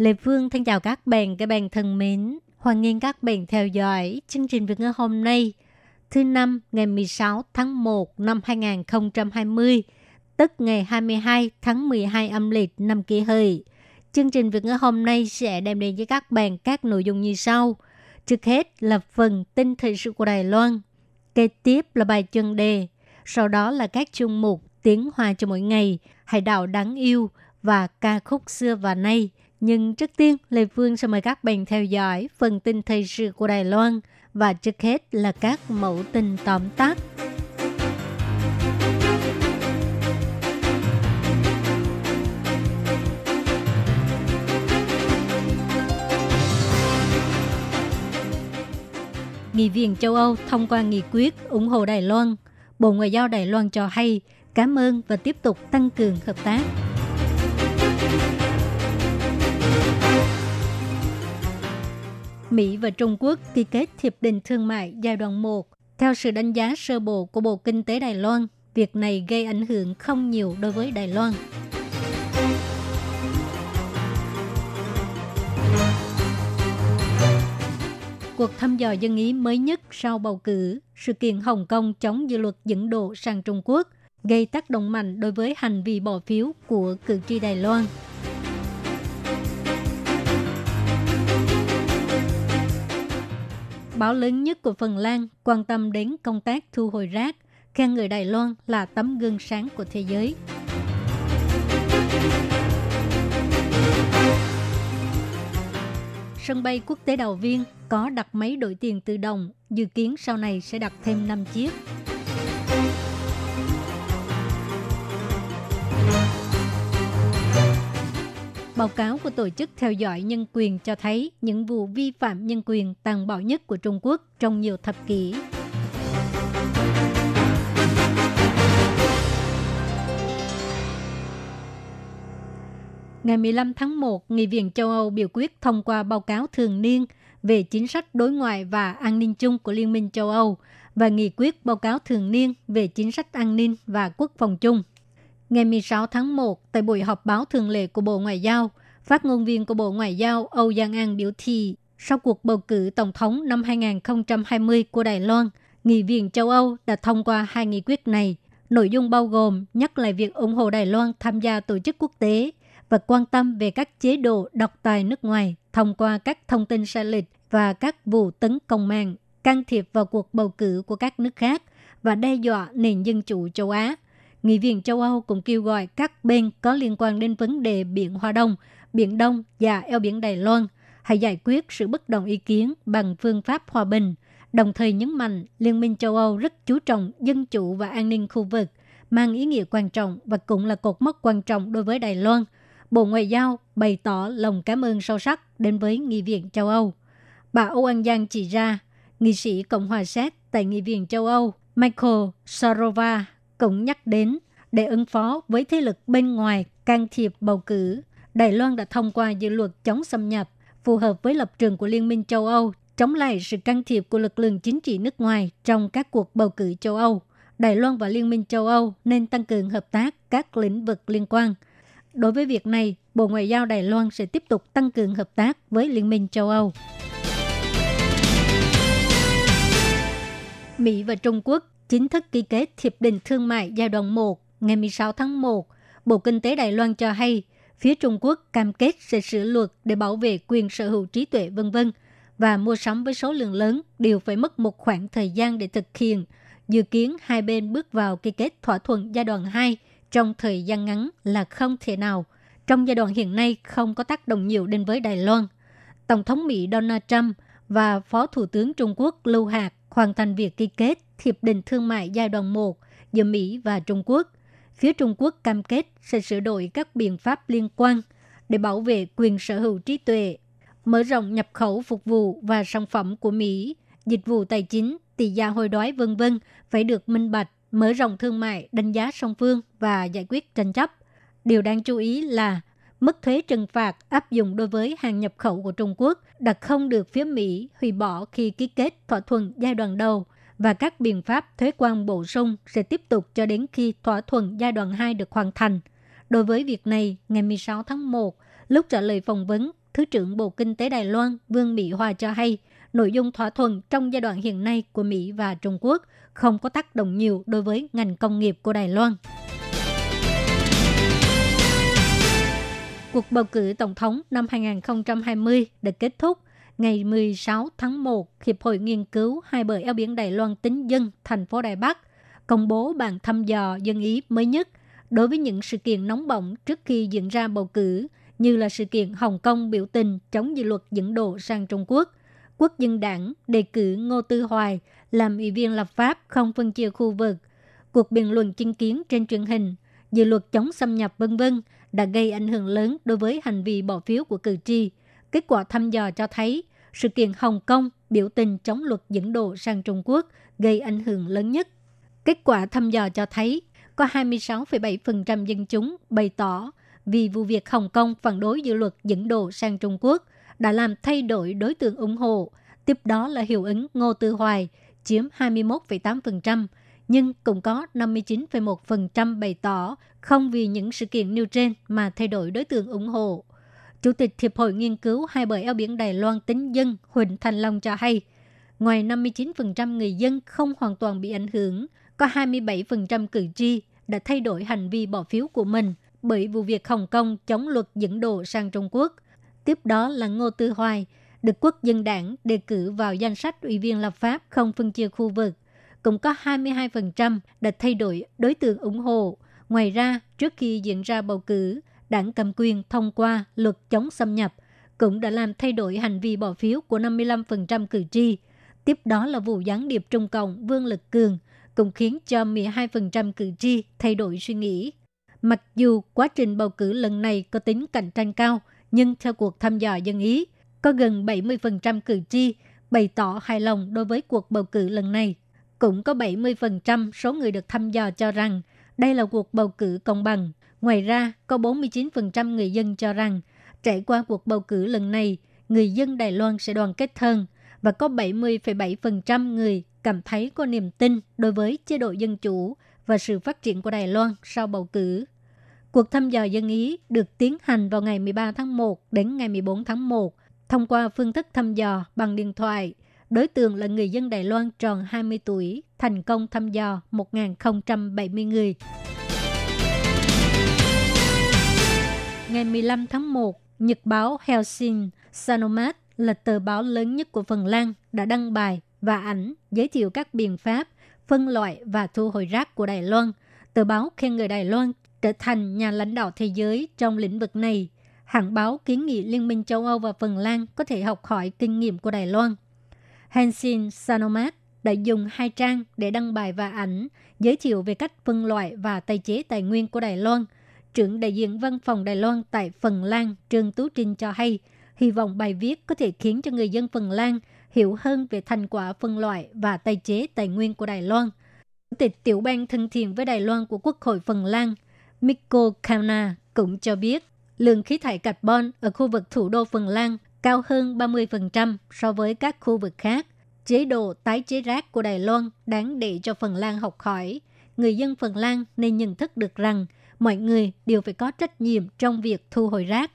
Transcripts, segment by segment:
Lê Phương thân chào các bạn, các bạn thân mến. Hoan nghênh các bạn theo dõi chương trình Việt ngữ hôm nay, thứ năm ngày 16 tháng 1 năm 2020, tức ngày 22 tháng 12 âm lịch năm kỷ hợi. Chương trình Việt ngữ hôm nay sẽ đem đến với các bạn các nội dung như sau. Trước hết là phần tin thời sự của Đài Loan, kế tiếp là bài chân đề, sau đó là các chương mục tiếng hoa cho mỗi ngày, hải đảo đáng yêu và ca khúc xưa và nay. Nhưng trước tiên, Lê Phương sẽ mời các bạn theo dõi phần tin thời sự của Đài Loan và trước hết là các mẫu tin tóm tắt. Nghị viện châu Âu thông qua nghị quyết ủng hộ Đài Loan. Bộ Ngoại giao Đài Loan cho hay cảm ơn và tiếp tục tăng cường hợp tác. Mỹ và Trung Quốc ký kết hiệp định thương mại giai đoạn 1. Theo sự đánh giá sơ bộ của Bộ Kinh tế Đài Loan, việc này gây ảnh hưởng không nhiều đối với Đài Loan. Cuộc thăm dò dân ý mới nhất sau bầu cử, sự kiện Hồng Kông chống dự luật dẫn độ sang Trung Quốc gây tác động mạnh đối với hành vi bỏ phiếu của cử tri Đài Loan. Báo lớn nhất của Phần Lan quan tâm đến công tác thu hồi rác, khen người Đài Loan là tấm gương sáng của thế giới. Sân bay quốc tế Đào Viên có đặt máy đổi tiền tự động, dự kiến sau này sẽ đặt thêm 5 chiếc. Báo cáo của Tổ chức Theo dõi Nhân quyền cho thấy những vụ vi phạm nhân quyền tàn bạo nhất của Trung Quốc trong nhiều thập kỷ. Ngày 15 tháng 1, Nghị viện châu Âu biểu quyết thông qua báo cáo thường niên về chính sách đối ngoại và an ninh chung của Liên minh châu Âu và nghị quyết báo cáo thường niên về chính sách an ninh và quốc phòng chung. Ngày 16 tháng 1, tại buổi họp báo thường lệ của Bộ Ngoại giao, phát ngôn viên của Bộ Ngoại giao Âu Giang An biểu thị sau cuộc bầu cử Tổng thống năm 2020 của Đài Loan, Nghị viện châu Âu đã thông qua hai nghị quyết này. Nội dung bao gồm nhắc lại việc ủng hộ Đài Loan tham gia tổ chức quốc tế và quan tâm về các chế độ độc tài nước ngoài thông qua các thông tin sai lệch và các vụ tấn công mạng, can thiệp vào cuộc bầu cử của các nước khác và đe dọa nền dân chủ châu Á. Nghị viện châu Âu cũng kêu gọi các bên có liên quan đến vấn đề Biển Hoa Đông, Biển Đông và eo biển Đài Loan hãy giải quyết sự bất đồng ý kiến bằng phương pháp hòa bình, đồng thời nhấn mạnh Liên minh châu Âu rất chú trọng dân chủ và an ninh khu vực, mang ý nghĩa quan trọng và cũng là cột mốc quan trọng đối với Đài Loan. Bộ Ngoại giao bày tỏ lòng cảm ơn sâu sắc đến với Nghị viện châu Âu. Bà Âu An Giang chỉ ra, nghị sĩ Cộng hòa Séc tại Nghị viện châu Âu Michael Sarova cũng nhắc đến để ứng phó với thế lực bên ngoài can thiệp bầu cử, Đài Loan đã thông qua dự luật chống xâm nhập phù hợp với lập trường của Liên minh châu Âu chống lại sự can thiệp của lực lượng chính trị nước ngoài trong các cuộc bầu cử châu Âu. Đài Loan và Liên minh châu Âu nên tăng cường hợp tác các lĩnh vực liên quan. Đối với việc này, Bộ Ngoại giao Đài Loan sẽ tiếp tục tăng cường hợp tác với Liên minh châu Âu. Mỹ và Trung Quốc chính thức ký kết Hiệp định Thương mại giai đoạn 1 ngày 16 tháng 1, Bộ Kinh tế Đài Loan cho hay phía Trung Quốc cam kết sẽ sửa luật để bảo vệ quyền sở hữu trí tuệ vân vân và mua sắm với số lượng lớn đều phải mất một khoảng thời gian để thực hiện. Dự kiến hai bên bước vào ký kết thỏa thuận giai đoạn 2 trong thời gian ngắn là không thể nào. Trong giai đoạn hiện nay không có tác động nhiều đến với Đài Loan. Tổng thống Mỹ Donald Trump và Phó Thủ tướng Trung Quốc Lưu Hạc hoàn thành việc ký kết Hiệp định Thương mại giai đoạn 1 giữa Mỹ và Trung Quốc. Phía Trung Quốc cam kết sẽ sửa đổi các biện pháp liên quan, để bảo vệ quyền sở hữu trí tuệ, mở rộng nhập khẩu phục vụ và sản phẩm của Mỹ, dịch vụ tài chính, tỷ giá hối đoái vân vân phải được minh bạch, mở rộng thương mại, đánh giá song phương và giải quyết tranh chấp. Điều đáng chú ý là mức thuế trừng phạt áp dụng đối với hàng nhập khẩu của Trung Quốc đã không được phía Mỹ hủy bỏ khi ký kết thỏa thuận giai đoạn đầu và các biện pháp thuế quan bổ sung sẽ tiếp tục cho đến khi thỏa thuận giai đoạn 2 được hoàn thành. Đối với việc này, ngày 16 tháng 1, lúc trả lời phỏng vấn, Thứ trưởng Bộ Kinh tế Đài Loan Vương Mỹ Hòa cho hay, nội dung thỏa thuận trong giai đoạn hiện nay của Mỹ và Trung Quốc không có tác động nhiều đối với ngành công nghiệp của Đài Loan. Cuộc bầu cử tổng thống năm 2020 đã kết thúc ngày 16 tháng 1. Hiệp hội nghiên cứu hai bờ eo biển Đài Loan tính dân thành phố Đài Bắc công bố bản thăm dò dân ý mới nhất đối với những sự kiện nóng bỏng trước khi diễn ra bầu cử như là sự kiện Hồng Kông biểu tình chống dự luật dẫn độ sang Trung Quốc, Quốc dân đảng đề cử Ngô Tư Hoài làm ủy viên lập pháp không phân chia khu vực, cuộc biện luận chứng kiến trên truyền hình, dự luật chống xâm nhập vân vân đã gây ảnh hưởng lớn đối với hành vi bỏ phiếu của cử tri. Kết quả thăm dò cho thấy sự kiện Hồng Kông biểu tình chống luật dẫn độ sang Trung Quốc gây ảnh hưởng lớn nhất. Kết quả thăm dò cho thấy có 26,7% dân chúng bày tỏ vì vụ việc Hồng Kông phản đối dự luật dẫn độ sang Trung Quốc đã làm thay đổi đối tượng ủng hộ. Tiếp đó là hiệu ứng Ngô Tư Hoài chiếm 21,8%, nhưng cũng có 59,1% bày tỏ không vì những sự kiện nêu trên mà thay đổi đối tượng ủng hộ. Chủ tịch Hiệp hội Nghiên cứu hai bờ eo biển Đài Loan tính dân Huỳnh Thành Long cho hay, ngoài 59% người dân không hoàn toàn bị ảnh hưởng, có 27% cử tri đã thay đổi hành vi bỏ phiếu của mình bởi vụ việc Hồng Kông chống luật dẫn độ sang Trung Quốc. Tiếp đó là Ngô Tư Hoài, được Quốc dân đảng đề cử vào danh sách ủy viên lập pháp không phân chia khu vực. Cũng có 22% đã thay đổi đối tượng ủng hộ. Ngoài ra, trước khi diễn ra bầu cử, đảng cầm quyền thông qua luật chống xâm nhập cũng đã làm thay đổi hành vi bỏ phiếu của 55% cử tri. Tiếp đó là vụ gián điệp Trung Cộng Vương Lực Cường cũng khiến cho 12% cử tri thay đổi suy nghĩ. Mặc dù quá trình bầu cử lần này có tính cạnh tranh cao, nhưng theo cuộc thăm dò dân Ý, có gần 70% cử tri bày tỏ hài lòng đối với cuộc bầu cử lần này. Cũng có 70% số người được thăm dò cho rằng đây là cuộc bầu cử công bằng. Ngoài ra, có 49% người dân cho rằng trải qua cuộc bầu cử lần này, người dân Đài Loan sẽ đoàn kết hơn và có 70,7% người cảm thấy có niềm tin đối với chế độ dân chủ và sự phát triển của Đài Loan sau bầu cử. Cuộc thăm dò dân Ý được tiến hành vào ngày 13 tháng 1 đến ngày 14 tháng 1 thông qua phương thức thăm dò bằng điện thoại. Đối tượng là người dân Đài Loan tròn 20 tuổi, thành công thăm dò 1.070 người. Ngày 15 tháng 1, Nhật báo Helsing Sanomat là tờ báo lớn nhất của Phần Lan đã đăng bài và ảnh giới thiệu các biện pháp phân loại và thu hồi rác của Đài Loan. Tờ báo khen người Đài Loan trở thành nhà lãnh đạo thế giới trong lĩnh vực này. Hãng báo kiến nghị Liên minh châu Âu và Phần Lan có thể học hỏi kinh nghiệm của Đài Loan. Hansin Sanomat đã dùng hai trang để đăng bài và ảnh giới thiệu về cách phân loại và tái chế tài nguyên của Đài Loan. Trưởng đại diện văn phòng Đài Loan tại Phần Lan Trương Tú Trinh cho hay, hy vọng bài viết có thể khiến cho người dân Phần Lan hiểu hơn về thành quả phân loại và tái chế tài nguyên của Đài Loan. Chủ tịch tiểu ban thân thiện với Đài Loan của Quốc hội Phần Lan, Mikko Kauna cũng cho biết lượng khí thải carbon ở khu vực thủ đô Phần Lan cao hơn 30% so với các khu vực khác. Chế độ tái chế rác của Đài Loan đáng để cho Phần Lan học hỏi. Người dân Phần Lan nên nhận thức được rằng mọi người đều phải có trách nhiệm trong việc thu hồi rác.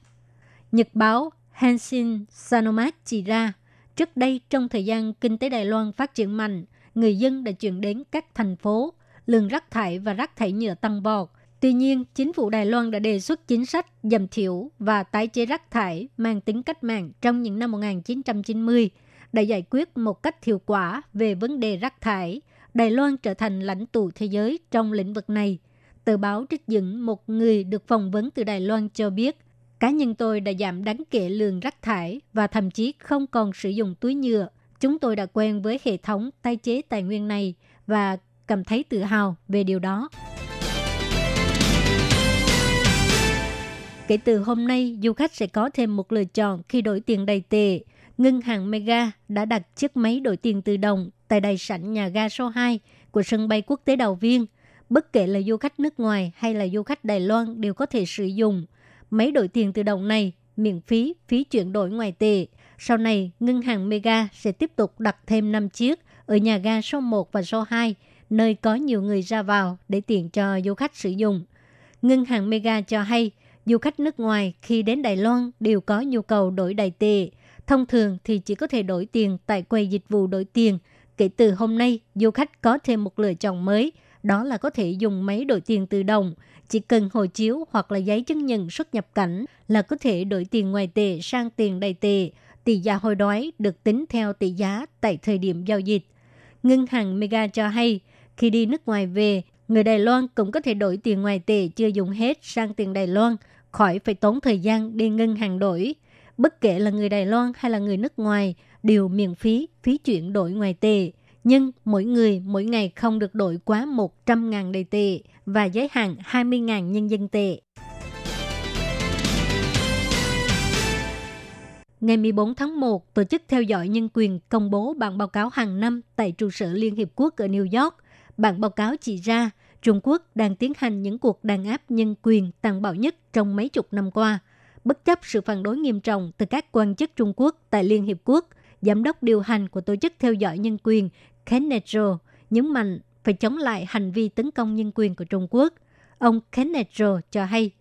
Nhật báo Hansin Sanomat chỉ ra, trước đây trong thời gian kinh tế Đài Loan phát triển mạnh, người dân đã chuyển đến các thành phố, lượng rác thải và rác thải nhựa tăng vọt. Tuy nhiên, chính phủ Đài Loan đã đề xuất chính sách giảm thiểu và tái chế rác thải mang tính cách mạng trong những năm 1990 đã giải quyết một cách hiệu quả về vấn đề rác thải. Đài Loan trở thành lãnh tụ thế giới trong lĩnh vực này. Tờ báo trích dẫn một người được phỏng vấn từ Đài Loan cho biết, cá nhân tôi đã giảm đáng kể lượng rác thải và thậm chí không còn sử dụng túi nhựa. Chúng tôi đã quen với hệ thống tái chế tài nguyên này và cảm thấy tự hào về điều đó. Kể từ hôm nay, du khách sẽ có thêm một lựa chọn khi đổi tiền đầy tệ. Ngân hàng Mega đã đặt chiếc máy đổi tiền tự động tại đài sảnh nhà ga số 2 của sân bay quốc tế Đào Viên. Bất kể là du khách nước ngoài hay là du khách Đài Loan đều có thể sử dụng. Máy đổi tiền tự động này miễn phí phí chuyển đổi ngoại tệ. Sau này, ngân hàng Mega sẽ tiếp tục đặt thêm 5 chiếc ở nhà ga số 1 và số 2, nơi có nhiều người ra vào để tiện cho du khách sử dụng. Ngân hàng Mega cho hay, du khách nước ngoài khi đến Đài Loan đều có nhu cầu đổi đại tệ. Thông thường thì chỉ có thể đổi tiền tại quầy dịch vụ đổi tiền. Kể từ hôm nay, du khách có thêm một lựa chọn mới, đó là có thể dùng máy đổi tiền tự động. Chỉ cần hộ chiếu hoặc là giấy chứng nhận xuất nhập cảnh là có thể đổi tiền ngoài tệ sang tiền đầy tệ. Tỷ giá hồi đoái được tính theo tỷ giá tại thời điểm giao dịch. Ngân hàng Mega cho hay, khi đi nước ngoài về, người Đài Loan cũng có thể đổi tiền ngoài tệ chưa dùng hết sang tiền Đài Loan, khỏi phải tốn thời gian đi ngân hàng đổi. Bất kể là người Đài Loan hay là người nước ngoài, đều miễn phí phí chuyển đổi ngoài tệ. Nhưng mỗi người mỗi ngày không được đổi quá 100.000 đầy tệ và giới hạn 20.000 nhân dân tệ. Ngày 14 tháng 1, Tổ chức Theo dõi Nhân quyền công bố bản báo cáo hàng năm tại trụ sở Liên Hiệp Quốc ở New York. Bản báo cáo chỉ ra Trung Quốc đang tiến hành những cuộc đàn áp nhân quyền tàn bạo nhất trong mấy chục năm qua. Bất chấp sự phản đối nghiêm trọng từ các quan chức Trung Quốc tại Liên Hiệp Quốc, giám đốc điều hành của Tổ chức Theo dõi Nhân quyền Rowe nhấn mạnh phải chống lại hành vi tấn công nhân quyền của Trung Quốc. Ông Rowe cho hay,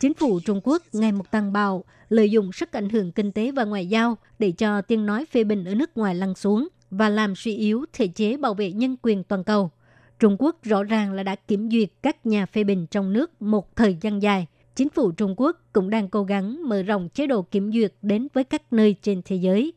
Chính phủ Trung Quốc ngày một tăng bạo, lợi dụng sức ảnh hưởng kinh tế và ngoại giao để cho tiếng nói phê bình ở nước ngoài lăn xuống và làm suy yếu thể chế bảo vệ nhân quyền toàn cầu. Trung Quốc rõ ràng là đã kiểm duyệt các nhà phê bình trong nước một thời gian dài. Chính phủ Trung Quốc cũng đang cố gắng mở rộng chế độ kiểm duyệt đến với các nơi trên thế giới.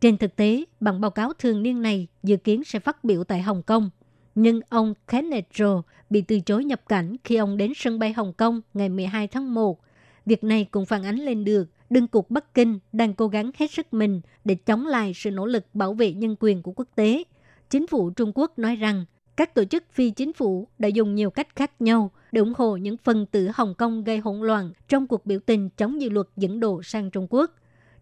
Trên thực tế, bản báo cáo thường niên này dự kiến sẽ phát biểu tại Hồng Kông nhưng ông Kenneth Rowe bị từ chối nhập cảnh khi ông đến sân bay Hồng Kông ngày 12 tháng 1. Việc này cũng phản ánh lên được đương cục Bắc Kinh đang cố gắng hết sức mình để chống lại sự nỗ lực bảo vệ nhân quyền của quốc tế. Chính phủ Trung Quốc nói rằng các tổ chức phi chính phủ đã dùng nhiều cách khác nhau để ủng hộ những phần tử Hồng Kông gây hỗn loạn trong cuộc biểu tình chống dự luật dẫn độ sang Trung Quốc.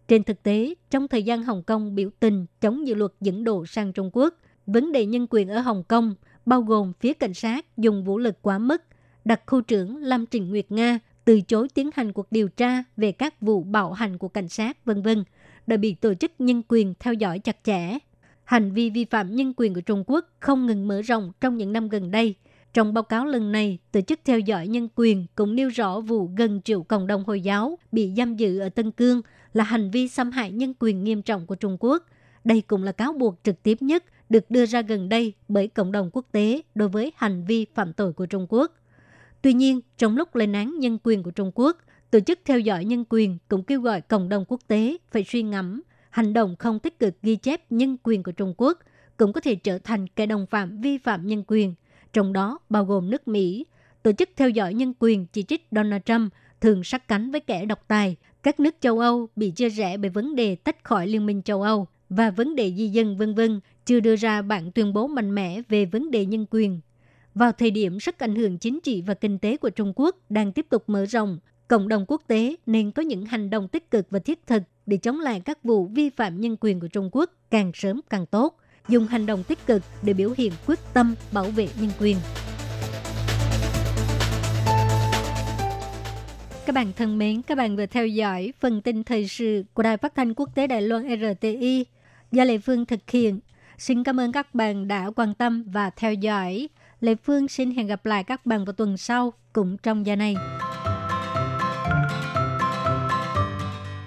Trên thực tế, trong thời gian Hồng Kông biểu tình chống dự luật dẫn độ sang Trung Quốc, vấn đề nhân quyền ở Hồng Kông bao gồm phía cảnh sát dùng vũ lực quá mức, đặc khu trưởng Lâm Trình Nguyệt Nga từ chối tiến hành cuộc điều tra về các vụ bạo hành của cảnh sát, vân vân, đã bị tổ chức nhân quyền theo dõi chặt chẽ. Hành vi vi phạm nhân quyền của Trung Quốc không ngừng mở rộng trong những năm gần đây. Trong báo cáo lần này, tổ chức theo dõi nhân quyền cũng nêu rõ vụ gần triệu cộng đồng Hồi giáo bị giam giữ ở Tân Cương là hành vi xâm hại nhân quyền nghiêm trọng của Trung Quốc. Đây cũng là cáo buộc trực tiếp nhất được đưa ra gần đây bởi cộng đồng quốc tế đối với hành vi phạm tội của Trung Quốc. Tuy nhiên, trong lúc lên án nhân quyền của Trung Quốc, Tổ chức theo dõi nhân quyền cũng kêu gọi cộng đồng quốc tế phải suy ngẫm hành động không tích cực ghi chép nhân quyền của Trung Quốc cũng có thể trở thành kẻ đồng phạm vi phạm nhân quyền, trong đó bao gồm nước Mỹ. Tổ chức theo dõi nhân quyền chỉ trích Donald Trump thường sát cánh với kẻ độc tài. Các nước châu Âu bị chia rẽ bởi vấn đề tách khỏi Liên minh châu Âu và vấn đề di dân vân vân chưa đưa ra bản tuyên bố mạnh mẽ về vấn đề nhân quyền. Vào thời điểm sức ảnh hưởng chính trị và kinh tế của Trung Quốc đang tiếp tục mở rộng, cộng đồng quốc tế nên có những hành động tích cực và thiết thực để chống lại các vụ vi phạm nhân quyền của Trung Quốc càng sớm càng tốt, dùng hành động tích cực để biểu hiện quyết tâm bảo vệ nhân quyền. Các bạn thân mến, các bạn vừa theo dõi phần tin thời sự của Đài Phát thanh Quốc tế Đài Loan RTI do Lê Phương thực hiện. Xin cảm ơn các bạn đã quan tâm và theo dõi. Lê Phương xin hẹn gặp lại các bạn vào tuần sau cũng trong giờ này.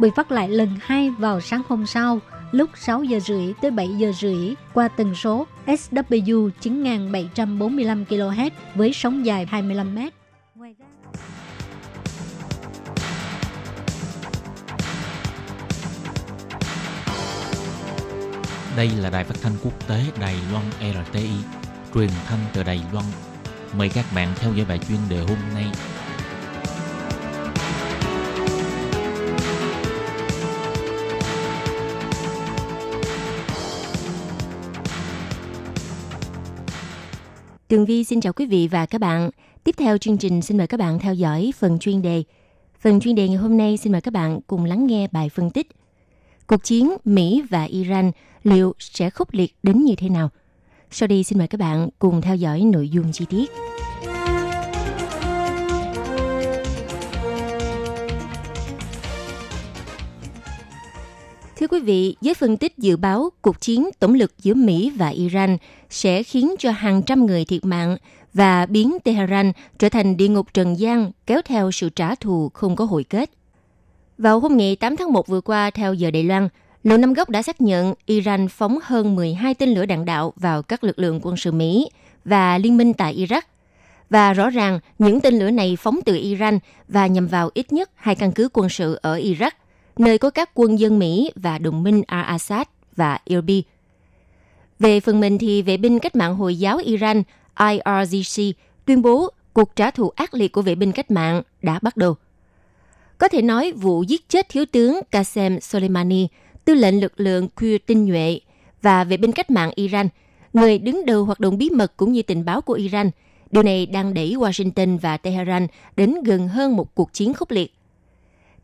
bị phát lại lần hai vào sáng hôm sau lúc 6 giờ rưỡi tới 7 giờ rưỡi qua tần số SW 9745 kHz với sóng dài 25 m. Đây là đài phát thanh quốc tế Đài Loan RTI, truyền thanh từ Đài Loan. Mời các bạn theo dõi bài chuyên đề hôm nay. Tường Vi xin chào quý vị và các bạn. Tiếp theo chương trình xin mời các bạn theo dõi phần chuyên đề. Phần chuyên đề ngày hôm nay xin mời các bạn cùng lắng nghe bài phân tích. Cuộc chiến Mỹ và Iran liệu sẽ khốc liệt đến như thế nào? Sau đây xin mời các bạn cùng theo dõi nội dung chi tiết. Thưa quý vị, giới phân tích dự báo cuộc chiến tổng lực giữa Mỹ và Iran sẽ khiến cho hàng trăm người thiệt mạng và biến Tehran trở thành địa ngục trần gian kéo theo sự trả thù không có hồi kết. Vào hôm ngày 8 tháng 1 vừa qua, theo giờ Đài Loan, Lầu Năm Góc đã xác nhận Iran phóng hơn 12 tên lửa đạn đạo vào các lực lượng quân sự Mỹ và liên minh tại Iraq. Và rõ ràng, những tên lửa này phóng từ Iran và nhằm vào ít nhất hai căn cứ quân sự ở Iraq, nơi có các quân dân Mỹ và đồng minh Al-Assad và Irbi. Về phần mình thì vệ binh cách mạng Hồi giáo Iran IRGC tuyên bố cuộc trả thù ác liệt của vệ binh cách mạng đã bắt đầu. Có thể nói vụ giết chết thiếu tướng Qasem Soleimani – tư lệnh lực lượng Qur tinh nhuệ và vệ binh cách mạng Iran, người đứng đầu hoạt động bí mật cũng như tình báo của Iran. Điều này đang đẩy Washington và Tehran đến gần hơn một cuộc chiến khốc liệt.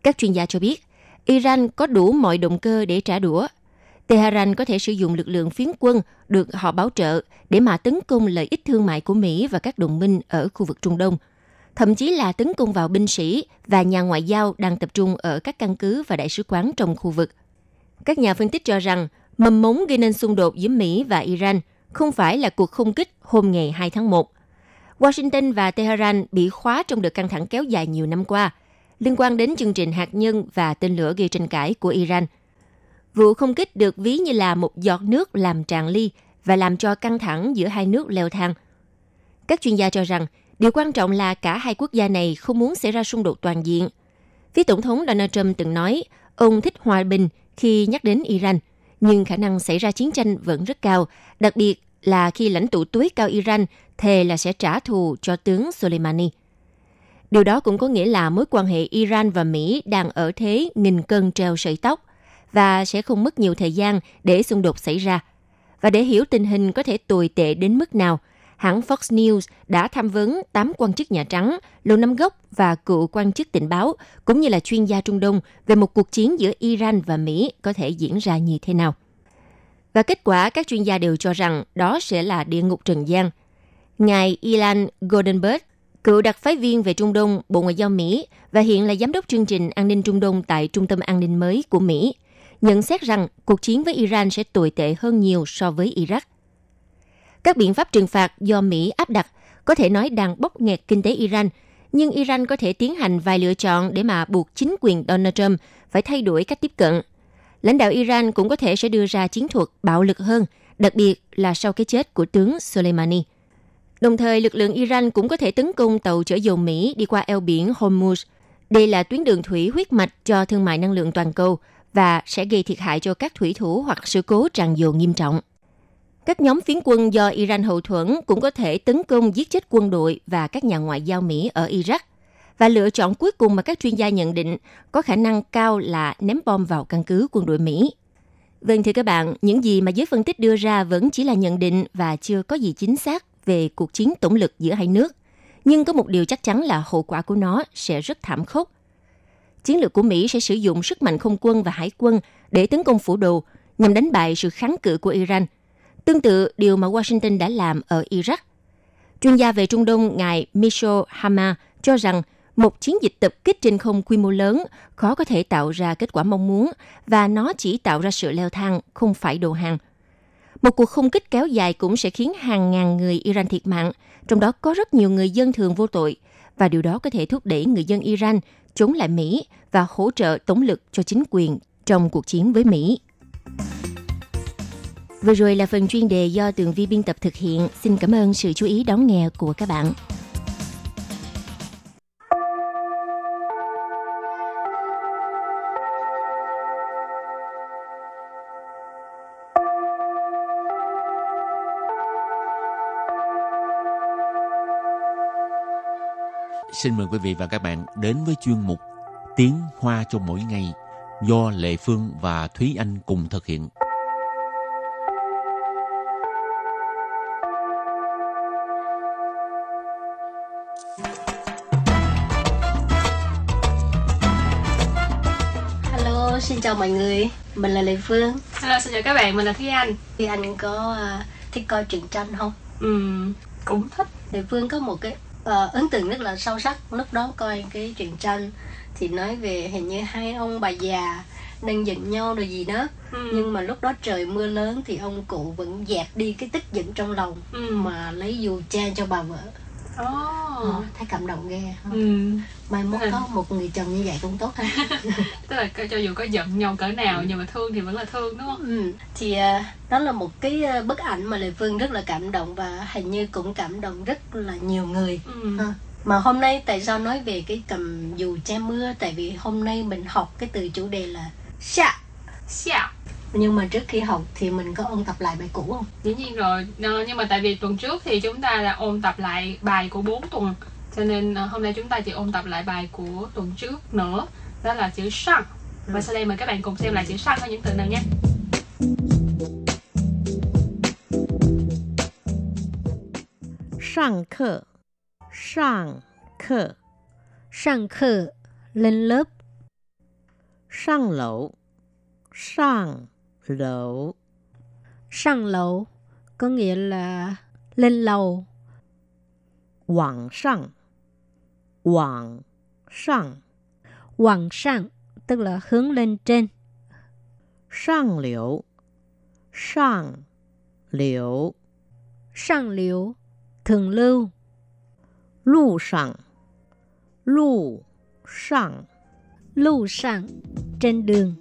Các chuyên gia cho biết, Iran có đủ mọi động cơ để trả đũa. Tehran có thể sử dụng lực lượng phiến quân được họ bảo trợ để mà tấn công lợi ích thương mại của Mỹ và các đồng minh ở khu vực Trung Đông, thậm chí là tấn công vào binh sĩ và nhà ngoại giao đang tập trung ở các căn cứ và đại sứ quán trong khu vực. Các nhà phân tích cho rằng mầm mống gây nên xung đột giữa Mỹ và Iran không phải là cuộc không kích hôm ngày 2 tháng 1. Washington và Tehran bị khóa trong đợt căng thẳng kéo dài nhiều năm qua, liên quan đến chương trình hạt nhân và tên lửa gây tranh cãi của Iran. Vụ không kích được ví như là một giọt nước làm tràn ly và làm cho căng thẳng giữa hai nước leo thang. Các chuyên gia cho rằng điều quan trọng là cả hai quốc gia này không muốn xảy ra xung đột toàn diện. Phía Tổng thống Donald Trump từng nói ông thích hòa bình khi nhắc đến Iran, nhưng khả năng xảy ra chiến tranh vẫn rất cao, đặc biệt là khi lãnh tụ tối cao Iran thề là sẽ trả thù cho tướng Soleimani. Điều đó cũng có nghĩa là mối quan hệ Iran và Mỹ đang ở thế nghìn cân treo sợi tóc và sẽ không mất nhiều thời gian để xung đột xảy ra. Và để hiểu tình hình có thể tồi tệ đến mức nào – hãng Fox News đã tham vấn 8 quan chức Nhà Trắng, Lầu Năm Góc và cựu quan chức tình báo, cũng như là chuyên gia Trung Đông về một cuộc chiến giữa Iran và Mỹ có thể diễn ra như thế nào. Và kết quả các chuyên gia đều cho rằng đó sẽ là địa ngục trần gian. Ngài Ilan Goldenberg, cựu đặc phái viên về Trung Đông, Bộ Ngoại giao Mỹ và hiện là giám đốc chương trình an ninh Trung Đông tại Trung tâm An ninh mới của Mỹ, nhận xét rằng cuộc chiến với Iran sẽ tồi tệ hơn nhiều so với Iraq. Các biện pháp trừng phạt do Mỹ áp đặt có thể nói đang bóc nghẹt kinh tế Iran, nhưng Iran có thể tiến hành vài lựa chọn để mà buộc chính quyền Donald Trump phải thay đổi cách tiếp cận. Lãnh đạo Iran cũng có thể sẽ đưa ra chiến thuật bạo lực hơn, đặc biệt là sau cái chết của tướng Soleimani. Đồng thời, lực lượng Iran cũng có thể tấn công tàu chở dầu Mỹ đi qua eo biển Hormuz. Đây là tuyến đường thủy huyết mạch cho thương mại năng lượng toàn cầu và sẽ gây thiệt hại cho các thủy thủ hoặc sự cố tràn dầu nghiêm trọng. Các nhóm phiến quân do Iran hậu thuẫn cũng có thể tấn công giết chết quân đội và các nhà ngoại giao Mỹ ở Iraq. Và lựa chọn cuối cùng mà các chuyên gia nhận định có khả năng cao là ném bom vào căn cứ quân đội Mỹ. Vâng thưa các bạn, những gì mà giới phân tích đưa ra vẫn chỉ là nhận định và chưa có gì chính xác về cuộc chiến tổng lực giữa hai nước. Nhưng có một điều chắc chắn là hậu quả của nó sẽ rất thảm khốc. Chiến lược của Mỹ sẽ sử dụng sức mạnh không quân và hải quân để tấn công phủ đồ nhằm đánh bại sự kháng cự của Iran – Tương tự điều mà Washington đã làm ở Iraq. Chuyên gia về Trung Đông ngài Michel Hama cho rằng một chiến dịch tập kích trên không quy mô lớn khó có thể tạo ra kết quả mong muốn và nó chỉ tạo ra sự leo thang, không phải đồ hàng. Một cuộc không kích kéo dài cũng sẽ khiến hàng ngàn người Iran thiệt mạng, trong đó có rất nhiều người dân thường vô tội, và điều đó có thể thúc đẩy người dân Iran chống lại Mỹ và hỗ trợ tổng lực cho chính quyền trong cuộc chiến với Mỹ. Vừa rồi là phần chuyên đề do Tường Vi biên tập thực hiện. Xin cảm ơn sự chú ý đón nghe của các bạn. Xin mời quý vị và các bạn đến với chuyên mục Tiếng Hoa cho mỗi ngày do Lệ Phương và Thúy Anh cùng thực hiện. Hello, xin chào mọi người. Mình là Lê Phương. Hello, xin chào các bạn, mình là Thúy Anh. Thì anh có uh, thích coi truyện tranh không? Ừm, cũng thích. Lê Phương có một cái uh, ấn tượng rất là sâu sắc. Lúc đó coi cái truyện tranh thì nói về hình như hai ông bà già đang giận nhau rồi gì đó. Ừm. Nhưng mà lúc đó trời mưa lớn thì ông cụ vẫn dẹp đi cái tức giận trong lòng Ừm. mà lấy dù che cho bà vợ. Ồ. Ờ, thấy cảm động ghê. không? Ừm, Mai mốt Ừ. có một người chồng như vậy cũng tốt ha. tức là cho dù có giận nhau cỡ nào nhưng mà thương thì vẫn là thương đúng không? Ừ, thì à, đó là một cái à, bức ảnh mà Lê Phương rất là cảm động và hình như cũng cảm động rất là nhiều người. Ừm. À, mà hôm nay tại sao nói về cái cầm dù che mưa? Tại vì hôm nay mình học cái từ chủ đề là xạ. Xạ nhưng mà trước khi học thì mình có ôn tập lại bài cũ không? Dĩ nhiên rồi. Ờ, nhưng mà tại vì tuần trước thì chúng ta là ôn tập lại bài của 4 tuần. Cho nên ờ, hôm nay chúng ta chỉ ôn tập lại bài của tuần trước nữa. Đó là chữ sang và sau đây mời các bạn cùng xem lại chữ sang có những từ nào nhé. Sang khờ. Sang khờ. Sang khờ. Lên lớp. Sang lẩu. Sang lầu, sang lầu có nghĩa là lên lầu. Quảng sang quảng sang quảng sang tức là hướng lên trên. Sang liễu. Sang liễu. Sang liễu thường lưu. Lưu sang lưu sang lưu sang trên đường.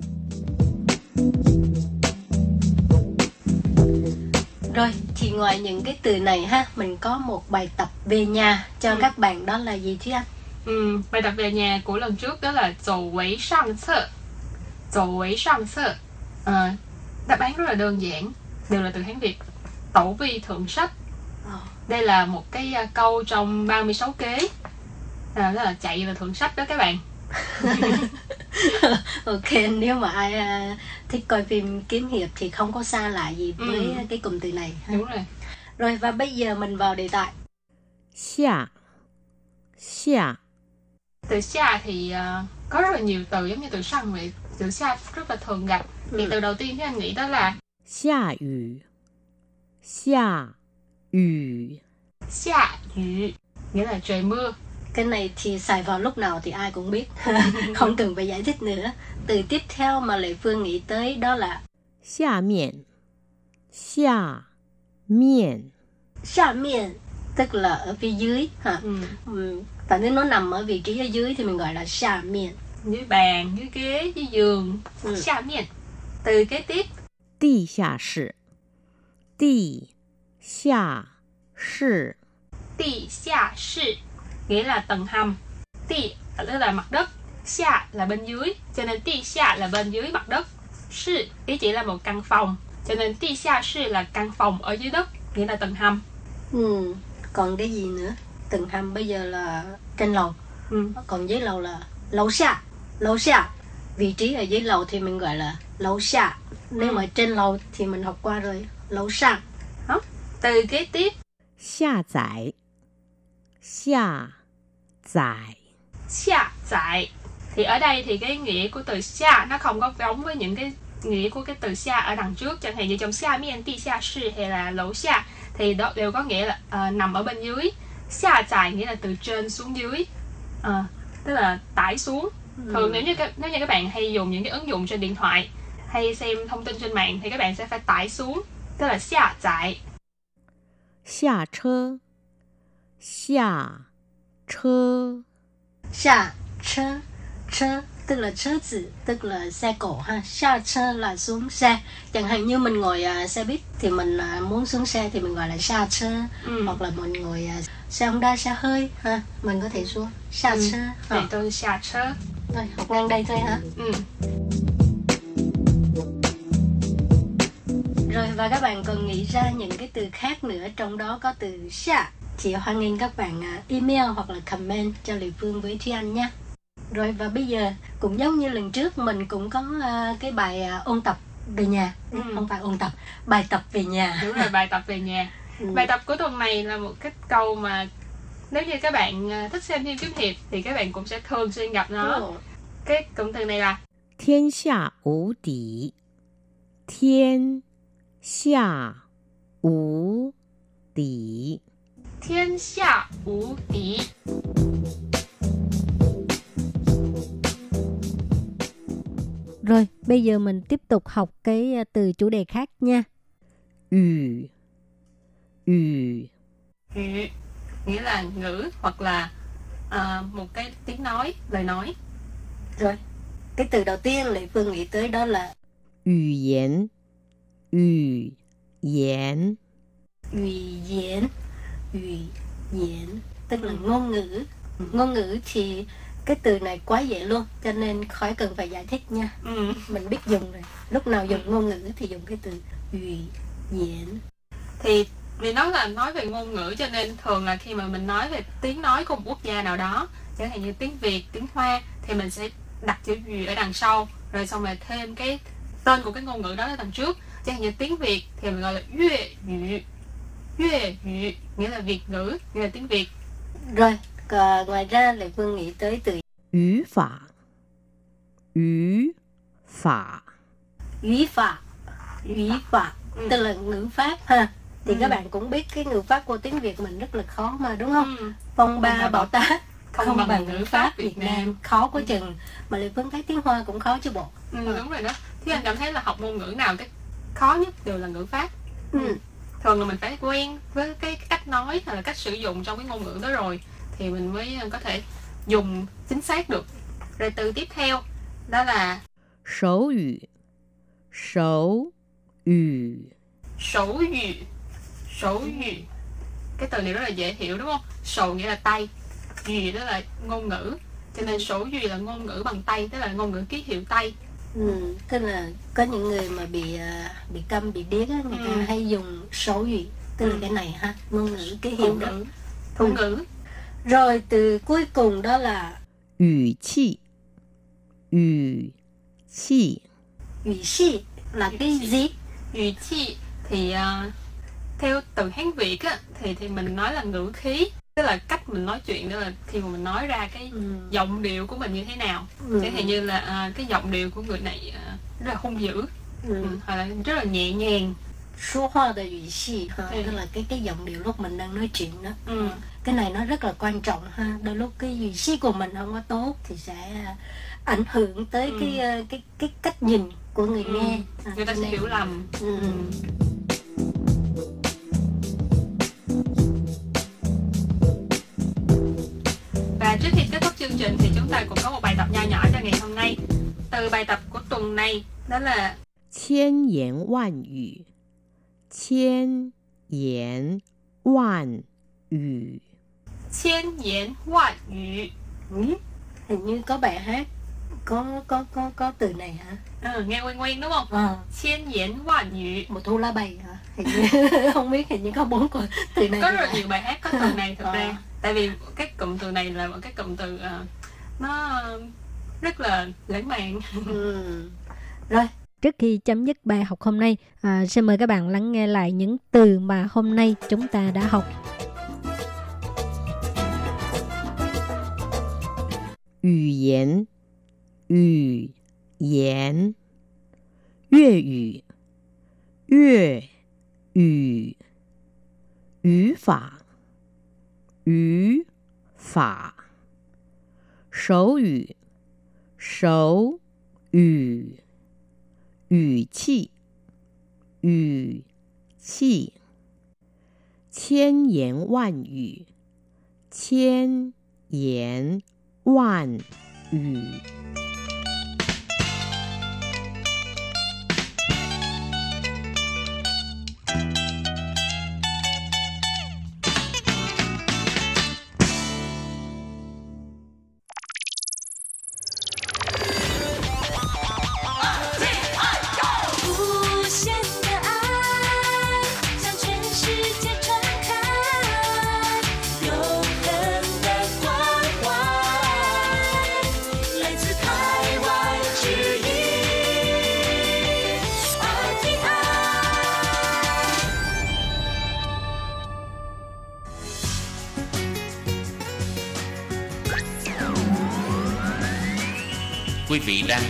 Rồi, thì ngoài những cái từ này ha, mình có một bài tập về nhà cho các bạn đó là gì Thúy Anh? Ừm, bài tập về nhà của lần trước đó là dầu quấy sang sơ. Dầu quấy sang sơ. Ờ, đáp án rất là đơn giản đều là từ Hán Việt. Tẩu vi thượng sách. Ờ. đây là một cái à, câu trong 36 kế. À, đó là chạy là thượng sách đó các bạn ok nếu mà ai uh, thích coi phim kiếm hiệp thì không có xa lạ gì ừ. với ừ. cái cụm từ này đúng rồi. Rồi và bây giờ mình vào đề tài. Xia. Xia. Từ xia thì uh, có rất là nhiều từ giống như từ săn vậy. Từ xia rất là thường gặp. Ừ. từ đầu tiên thì anh nghĩ đó là xia yu xia yu xia yu nghĩa là trời mưa cái này thì xài vào lúc nào thì ai cũng biết không cần phải giải thích nữa từ tiếp theo mà lệ phương nghĩ tới đó là 下面，下面， xa miền tức là ở phía dưới hả ừ. ừ. và nếu nó nằm ở vị trí ở dưới thì mình gọi là xa miền dưới bàn dưới ghế dưới giường Ừ. xa miệng từ kế tiếp 地下室，地下室， Tì xa sư nghĩa là tầng hầm. Tì tức là mặt đất, xa là bên dưới, cho nên tì xa là bên dưới mặt đất. Sư ý chỉ là một căn phòng, cho nên tì xa sư là căn phòng ở dưới đất, nghĩa là tầng hầm. ừ. còn cái gì nữa tầng hầm bây giờ là trên lầu Ừ. còn dưới lầu là lầu xa lầu xa vị trí ở dưới lầu thì mình gọi là lầu xa nếu Ừ. mà trên lầu thì mình học qua rồi lầu xa Từ kế tiếp 下载，下 载，xa dại thì ở đây thì cái nghĩa của từ xa nó không có giống với những cái nghĩa của cái từ xa ở đằng trước. Chẳng hạn như trong xa miền ti xa sư hay là lẩu xa thì đó đều có nghĩa là ờ, nằm ở bên dưới. Xa dài nghĩa là từ trên xuống dưới. Ờ, tức là tải xuống. Thường nếu như các nếu như các bạn hay dùng những cái ứng dụng trên điện thoại hay xem thông tin trên mạng thì các bạn sẽ phải tải xuống. Tức là xa dài 下车，下车， xa chơ chơ tức là chớ tử tức là xe cổ ha xa chơ là xuống xe chẳng hạn như mình ngồi à, xe buýt thì mình à, muốn xuống xe thì mình gọi là xa chơ Ừ. hoặc là mình ngồi à, xe Honda xe hơi ha mình có thể xuống xa Ừ. chơ Thì Ờ, tôi xa chơ. thôi học ngang đây thôi ha Ừ. Rồi và các bạn còn nghĩ ra những cái từ khác nữa trong đó có từ xạ. chị hoan nghênh các bạn à, email hoặc là comment cho Lệ Phương với Thúy Anh nhé. Rồi và bây giờ cũng giống như lần trước mình cũng có à, cái bài à, ôn tập về nhà, ừ. không phải ôn tập, bài tập về nhà. Đúng rồi, bài tập về nhà. Ừ. Bài tập của tuần này là một cái câu mà nếu như các bạn thích xem phim kiếm hiệp thì các bạn cũng sẽ thường xuyên gặp nó. Ừ. Cái cụm từ này là Thiên hạ vô địch. Thiên hạ vô địch. 天下无敌。 thiên hạ ú tí. Rồi, bây giờ mình tiếp tục học cái à, từ chủ đề khác nha. 语语 Ngữ nghĩa là ngữ hoặc là à, một cái tiếng nói, lời nói. Rồi, cái từ đầu tiên Lệ Phương nghĩ tới đó là 语言语言 ủy diễn ủy diễn tức là ngôn ngữ. Ngôn ngữ thì cái từ này quá dễ luôn cho nên khỏi cần phải giải thích nha. Ừ. mình biết dùng rồi. Lúc nào dùng ngôn ngữ thì dùng cái từ ủy diễn Thì vì nó là nói về ngôn ngữ cho nên thường là khi mà mình nói về tiếng nói của một quốc gia nào đó chẳng hạn như tiếng Việt, tiếng Hoa thì mình sẽ đặt chữ gì ở đằng sau rồi xong rồi thêm cái tên của cái ngôn ngữ đó ở đằng trước. Chẳng hạn như tiếng Việt thì mình gọi là Yue Nghĩa là Việt ngữ, nghĩa là tiếng Việt. Rồi, à, ngoài ra lại Phương nghĩ tới từ ngữ phả. Ngữ phả. Ngữ phả. Ngữ phả tức là ngữ pháp ha thì ừ. các bạn cũng biết cái ngữ pháp của tiếng việt mình rất là khó mà đúng không ừ. phong ba bảo tá không, không bằng, ngữ pháp việt nam, khó quá ừ. chừng mà lại phương thấy tiếng hoa cũng khó chứ bộ ừ, ừ. đúng rồi đó thế anh cảm thấy là học ngôn ngữ nào cái khó nhất đều là ngữ pháp ừ. ừ thường là mình phải quen với cái cách nói hay là cách sử dụng trong cái ngôn ngữ đó rồi. Thì mình mới ờ, có thể dùng chính xác được. Rồi từ tiếp theo đó là sổ ngữ sổ ngữ sổ ngữ sổ ngữ cái từ này rất là dễ hiểu đúng không? Sổ nghĩa là tay ngữ đó là ngôn ngữ. Cho nên sổ ngữ là ngôn ngữ bằng tay tức là ngôn ngữ ký hiệu tay. Ừ, tức là có những người mà bị à, bị câm bị điếc á, người ừ. ta hay dùng xấu gì tức là ừ. cái này ha ngôn ngữ cái hiệu ngữ. thủ ngữ. rồi từ cuối cùng đó là ngữ chi. Ngữ chi. Ngữ chi là cái gì? Ngữ chi thì uh, theo từ hán việt á, thì thì mình nói là ngữ khí tức là cách mình nói chuyện đó là khi mà mình nói ra cái ừ. giọng điệu của mình như thế nào Ừ. chẳng hạn như là ờ, cái giọng điệu của người này ờ, rất là hung dữ Ừ. ừ. hoặc là rất là nhẹ nhàng số hoa de ủy Ừ. tức là cái cái giọng điệu lúc mình đang nói chuyện đó Ừ. cái này nó rất là quan trọng ha đôi lúc cái ủy sĩ của mình không có tốt thì sẽ à, ảnh hưởng tới Ừ. cái à, cái cái cách nhìn của người Ừ. nghe À, người ta sẽ nên- hiểu lầm Ừ. Ừ. trình thì chúng ta cũng có một bài tập nho nhỏ cho ngày hôm nay. Từ bài tập của tuần này đó là Chiên yến vạn ngữ. Chiên yến vạn ngữ. Chiên yến vạn ngữ. Ừ. Hình như có bài hát có có có có từ này hả? Ừ, nghe quen quen đúng không? Ờ. Chiên yến vạn ngữ. Một thu la bày hả? Hình như, không biết hình như có bốn từ này. Có rất nhiều bài hát có từ này thật ra. Ờ tại vì các cụm từ này là một cái cụm từ uh, nó rất là lãng mạn. Ừ. Rồi. Trước khi chấm dứt bài học hôm nay, à, xin mời các bạn lắng nghe lại những từ mà hôm nay chúng ta đã học. Yu yến Yu yến Yue yu Yue yu Yu phả. 语法手语手语语气语气千言万语千言万语。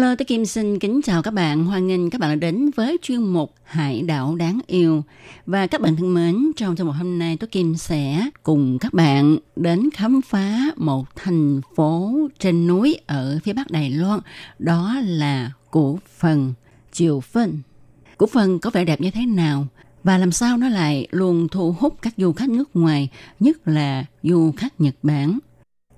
Hello, tôi Kim xin kính chào các bạn. Hoan nghênh các bạn đã đến với chuyên mục Hải đảo đáng yêu. Và các bạn thân mến, trong chương mục hôm nay tôi Kim sẽ cùng các bạn đến khám phá một thành phố trên núi ở phía bắc Đài Loan. Đó là Củ Phần, Triều Phân. Củ Phần có vẻ đẹp như thế nào? Và làm sao nó lại luôn thu hút các du khách nước ngoài, nhất là du khách Nhật Bản?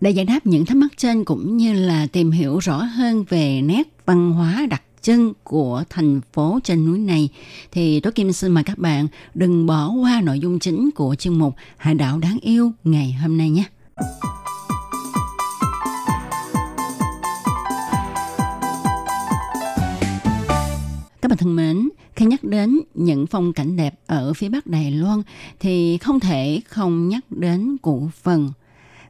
Để giải đáp những thắc mắc trên cũng như là tìm hiểu rõ hơn về nét văn hóa đặc trưng của thành phố trên núi này thì Tố Kim xin mời các bạn đừng bỏ qua nội dung chính của chương mục Hải đảo đáng yêu ngày hôm nay nhé. Các bạn thân mến, khi nhắc đến những phong cảnh đẹp ở phía bắc Đài Loan thì không thể không nhắc đến cụ phần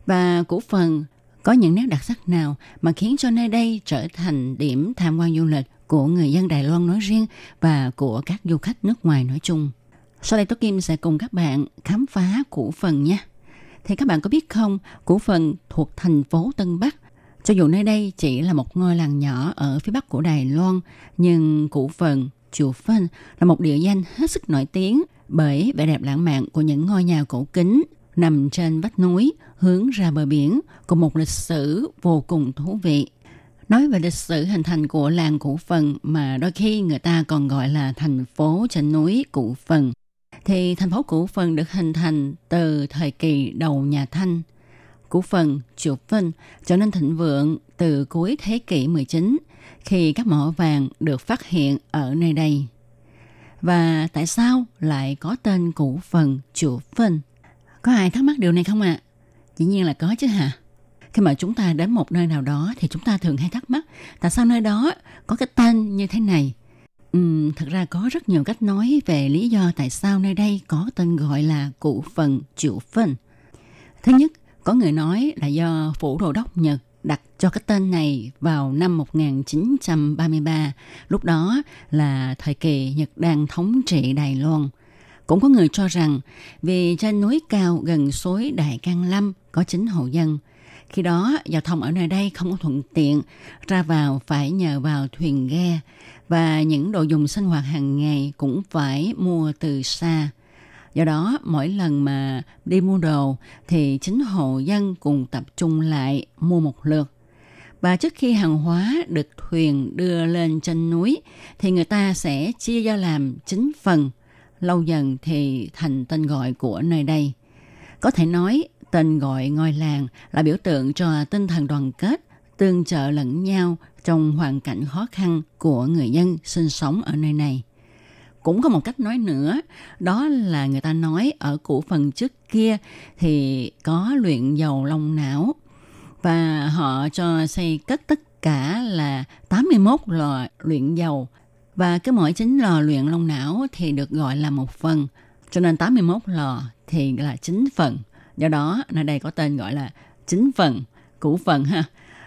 và cổ phần có những nét đặc sắc nào mà khiến cho nơi đây trở thành điểm tham quan du lịch của người dân Đài Loan nói riêng và của các du khách nước ngoài nói chung. Sau đây Tố Kim sẽ cùng các bạn khám phá cổ phần nha. Thì các bạn có biết không, cổ phần thuộc thành phố Tân Bắc. Cho dù nơi đây chỉ là một ngôi làng nhỏ ở phía bắc của Đài Loan, nhưng cổ phần Chùa Phân là một địa danh hết sức nổi tiếng bởi vẻ đẹp lãng mạn của những ngôi nhà cổ kính nằm trên vách núi hướng ra bờ biển cùng một lịch sử vô cùng thú vị. Nói về lịch sử hình thành của làng cổ Phần mà đôi khi người ta còn gọi là thành phố trên núi cổ Phần, thì thành phố cổ Phần được hình thành từ thời kỳ đầu nhà Thanh. cổ Phần, Chùa Vinh trở nên thịnh vượng từ cuối thế kỷ 19 khi các mỏ vàng được phát hiện ở nơi đây. Và tại sao lại có tên cổ Phần, Chùa Vinh? Có ai thắc mắc điều này không ạ? À? Dĩ nhiên là có chứ hả? Khi mà chúng ta đến một nơi nào đó thì chúng ta thường hay thắc mắc tại sao nơi đó có cái tên như thế này. Uhm, thật ra có rất nhiều cách nói về lý do tại sao nơi đây có tên gọi là cụ phần triệu phân. Thứ nhất, có người nói là do phủ đồ đốc Nhật đặt cho cái tên này vào năm 1933. Lúc đó là thời kỳ Nhật đang thống trị Đài Loan – cũng có người cho rằng vì trên núi cao gần suối Đại Can Lâm có chính hộ dân. Khi đó, giao thông ở nơi đây không có thuận tiện, ra vào phải nhờ vào thuyền ghe và những đồ dùng sinh hoạt hàng ngày cũng phải mua từ xa. Do đó, mỗi lần mà đi mua đồ thì chính hộ dân cùng tập trung lại mua một lượt. Và trước khi hàng hóa được thuyền đưa lên trên núi thì người ta sẽ chia ra làm chính phần – lâu dần thì thành tên gọi của nơi đây. Có thể nói tên gọi ngôi làng là biểu tượng cho tinh thần đoàn kết, tương trợ lẫn nhau trong hoàn cảnh khó khăn của người dân sinh sống ở nơi này. Cũng có một cách nói nữa, đó là người ta nói ở cổ phần trước kia thì có luyện dầu long não và họ cho xây cất tất cả là 81 lò luyện dầu và cái mỗi chính lò luyện long não thì được gọi là một phần. Cho nên 81 lò thì là chín phần. Do đó, nơi đây có tên gọi là chín phần, củ phần ha.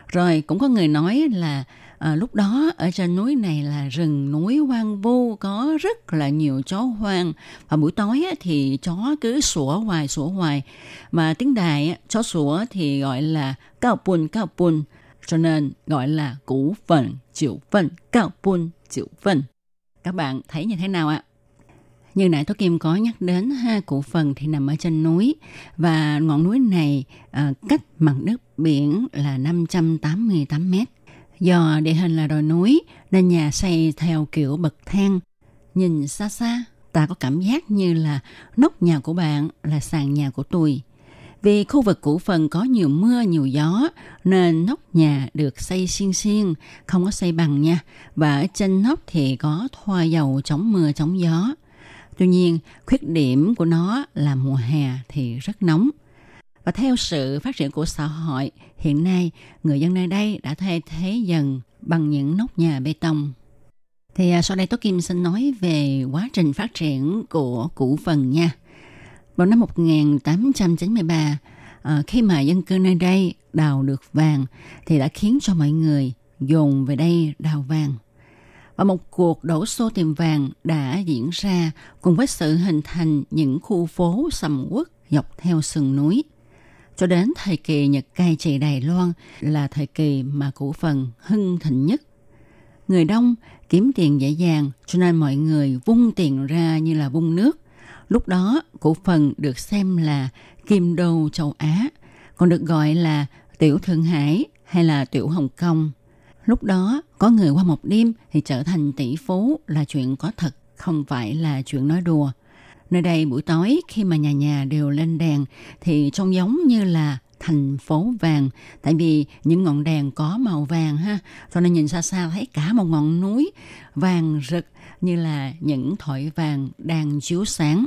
Rồi cũng có người nói là à, lúc đó ở trên núi này là rừng núi hoang vu có rất là nhiều chó hoang và buổi tối thì chó cứ sủa hoài sủa hoài mà tiếng đài chó sủa thì gọi là cao pun cao pun cho nên gọi là củ phần chịu phần cao bun, chịu phần. Các bạn thấy như thế nào ạ? Như nãy tôi Kim có nhắc đến ha cụ phần thì nằm ở trên núi và ngọn núi này à, cách mặt nước biển là 588 mét. Do địa hình là đồi núi nên nhà xây theo kiểu bậc thang. Nhìn xa xa ta có cảm giác như là nóc nhà của bạn là sàn nhà của tôi. Vì khu vực cũ phần có nhiều mưa, nhiều gió nên nóc nhà được xây xiên xiên, không có xây bằng nha. Và ở trên nóc thì có thoa dầu chống mưa, chống gió. Tuy nhiên, khuyết điểm của nó là mùa hè thì rất nóng. Và theo sự phát triển của xã hội, hiện nay người dân nơi đây đã thay thế dần bằng những nóc nhà bê tông. Thì à, sau đây Tố Kim xin nói về quá trình phát triển của cổ phần nha. Vào năm 1893, à, ờ, khi mà dân cư nơi đây đào được vàng thì đã khiến cho mọi người dồn về đây đào vàng. Và một cuộc đổ xô tìm vàng đã diễn ra cùng với sự hình thành những khu phố sầm uất dọc theo sườn núi. Cho đến thời kỳ Nhật cai trị Đài Loan là thời kỳ mà cổ phần hưng thịnh nhất. Người đông kiếm tiền dễ dàng cho nên mọi người vung tiền ra như là vung nước. Lúc đó cổ phần được xem là kim đô châu Á, còn được gọi là tiểu Thượng Hải hay là tiểu Hồng Kông. Lúc đó có người qua một đêm thì trở thành tỷ phú là chuyện có thật, không phải là chuyện nói đùa. Nơi đây buổi tối khi mà nhà nhà đều lên đèn thì trông giống như là thành phố vàng tại vì những ngọn đèn có màu vàng ha cho nên nhìn xa xa thấy cả một ngọn núi vàng rực như là những thỏi vàng đang chiếu sáng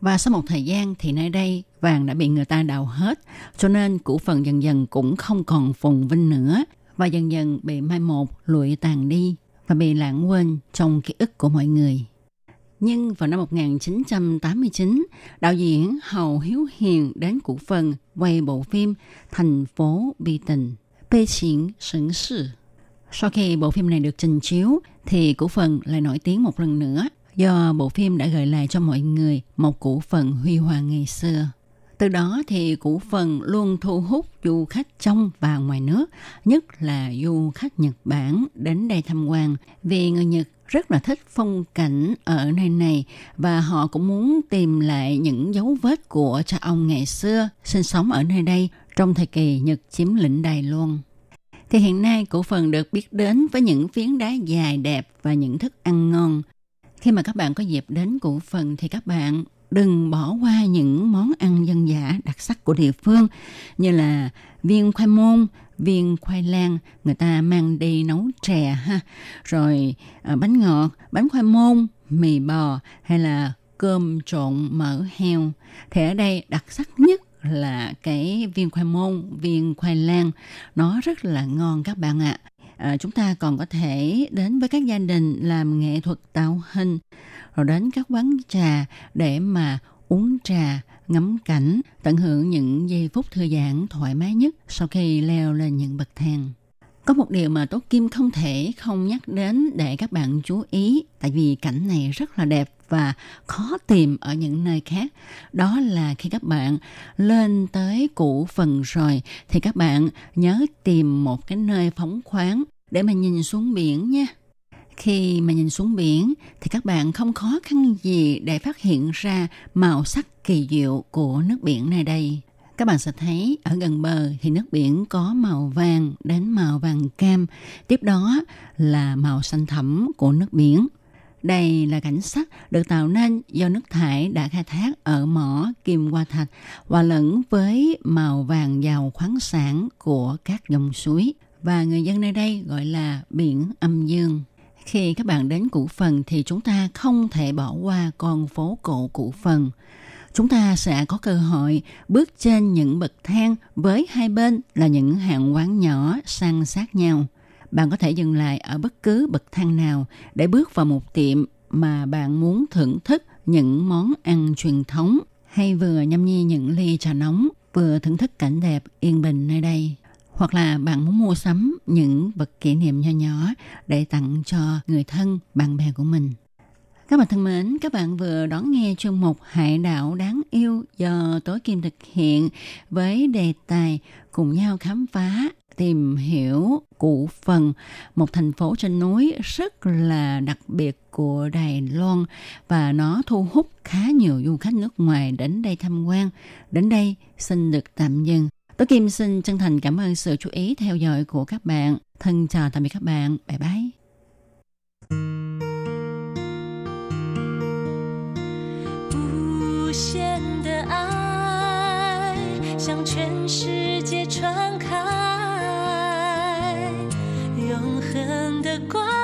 và sau một thời gian thì nơi đây vàng đã bị người ta đào hết cho nên cổ phần dần dần cũng không còn phồn vinh nữa và dần dần bị mai một lụi tàn đi và bị lãng quên trong ký ức của mọi người. Nhưng vào năm 1989, đạo diễn Hầu Hiếu Hiền đến cổ phần quay bộ phim Thành phố bi tình, Bê Chiến Sửng Sự. Sau khi bộ phim này được trình chiếu, thì cổ phần lại nổi tiếng một lần nữa do bộ phim đã gợi lại cho mọi người một cổ phần huy hoàng ngày xưa. Từ đó thì cổ phần luôn thu hút du khách trong và ngoài nước, nhất là du khách Nhật Bản đến đây tham quan vì người Nhật rất là thích phong cảnh ở nơi này và họ cũng muốn tìm lại những dấu vết của cha ông ngày xưa sinh sống ở nơi đây trong thời kỳ Nhật chiếm lĩnh Đài Loan. Thì hiện nay cổ phần được biết đến với những phiến đá dài đẹp và những thức ăn ngon. Khi mà các bạn có dịp đến cổ phần thì các bạn đừng bỏ qua những món ăn dân dã đặc sắc của địa phương như là viên khoai môn, viên khoai lang người ta mang đi nấu chè ha rồi à, bánh ngọt bánh khoai môn mì bò hay là cơm trộn mỡ heo thì ở đây đặc sắc nhất là cái viên khoai môn viên khoai lang. Nó rất là ngon các bạn ạ. À, chúng ta còn có thể đến với các gia đình làm nghệ thuật tạo hình rồi đến các quán trà để mà uống trà ngắm cảnh, tận hưởng những giây phút thư giãn thoải mái nhất sau khi leo lên những bậc thang. Có một điều mà Tố Kim không thể không nhắc đến để các bạn chú ý, tại vì cảnh này rất là đẹp và khó tìm ở những nơi khác. Đó là khi các bạn lên tới cũ phần rồi thì các bạn nhớ tìm một cái nơi phóng khoáng để mà nhìn xuống biển nha. Khi mà nhìn xuống biển thì các bạn không khó khăn gì để phát hiện ra màu sắc kỳ diệu của nước biển nơi đây. Các bạn sẽ thấy ở gần bờ thì nước biển có màu vàng đến màu vàng cam, tiếp đó là màu xanh thẳm của nước biển. Đây là cảnh sắc được tạo nên do nước thải đã khai thác ở mỏ Kim Hoa Thạch hòa lẫn với màu vàng giàu khoáng sản của các dòng suối và người dân nơi đây gọi là biển âm dương. Khi các bạn đến Cụ Phần thì chúng ta không thể bỏ qua con phố cổ Cụ Phần. Chúng ta sẽ có cơ hội bước trên những bậc thang với hai bên là những hàng quán nhỏ san sát nhau. Bạn có thể dừng lại ở bất cứ bậc thang nào để bước vào một tiệm mà bạn muốn thưởng thức những món ăn truyền thống hay vừa nhâm nhi những ly trà nóng vừa thưởng thức cảnh đẹp yên bình nơi đây hoặc là bạn muốn mua sắm những vật kỷ niệm nhỏ nhỏ để tặng cho người thân, bạn bè của mình. Các bạn thân mến, các bạn vừa đón nghe chương mục Hải đảo đáng yêu do Tối Kim thực hiện với đề tài cùng nhau khám phá tìm hiểu cụ phần một thành phố trên núi rất là đặc biệt của Đài Loan và nó thu hút khá nhiều du khách nước ngoài đến đây tham quan. Đến đây xin được tạm dừng. tối Kim xin chân thành cảm ơn sự chú ý theo dõi của các bạn. Thân chào tạm biệt các bạn. Bye bye. 限的爱向全世界传开，永恒的光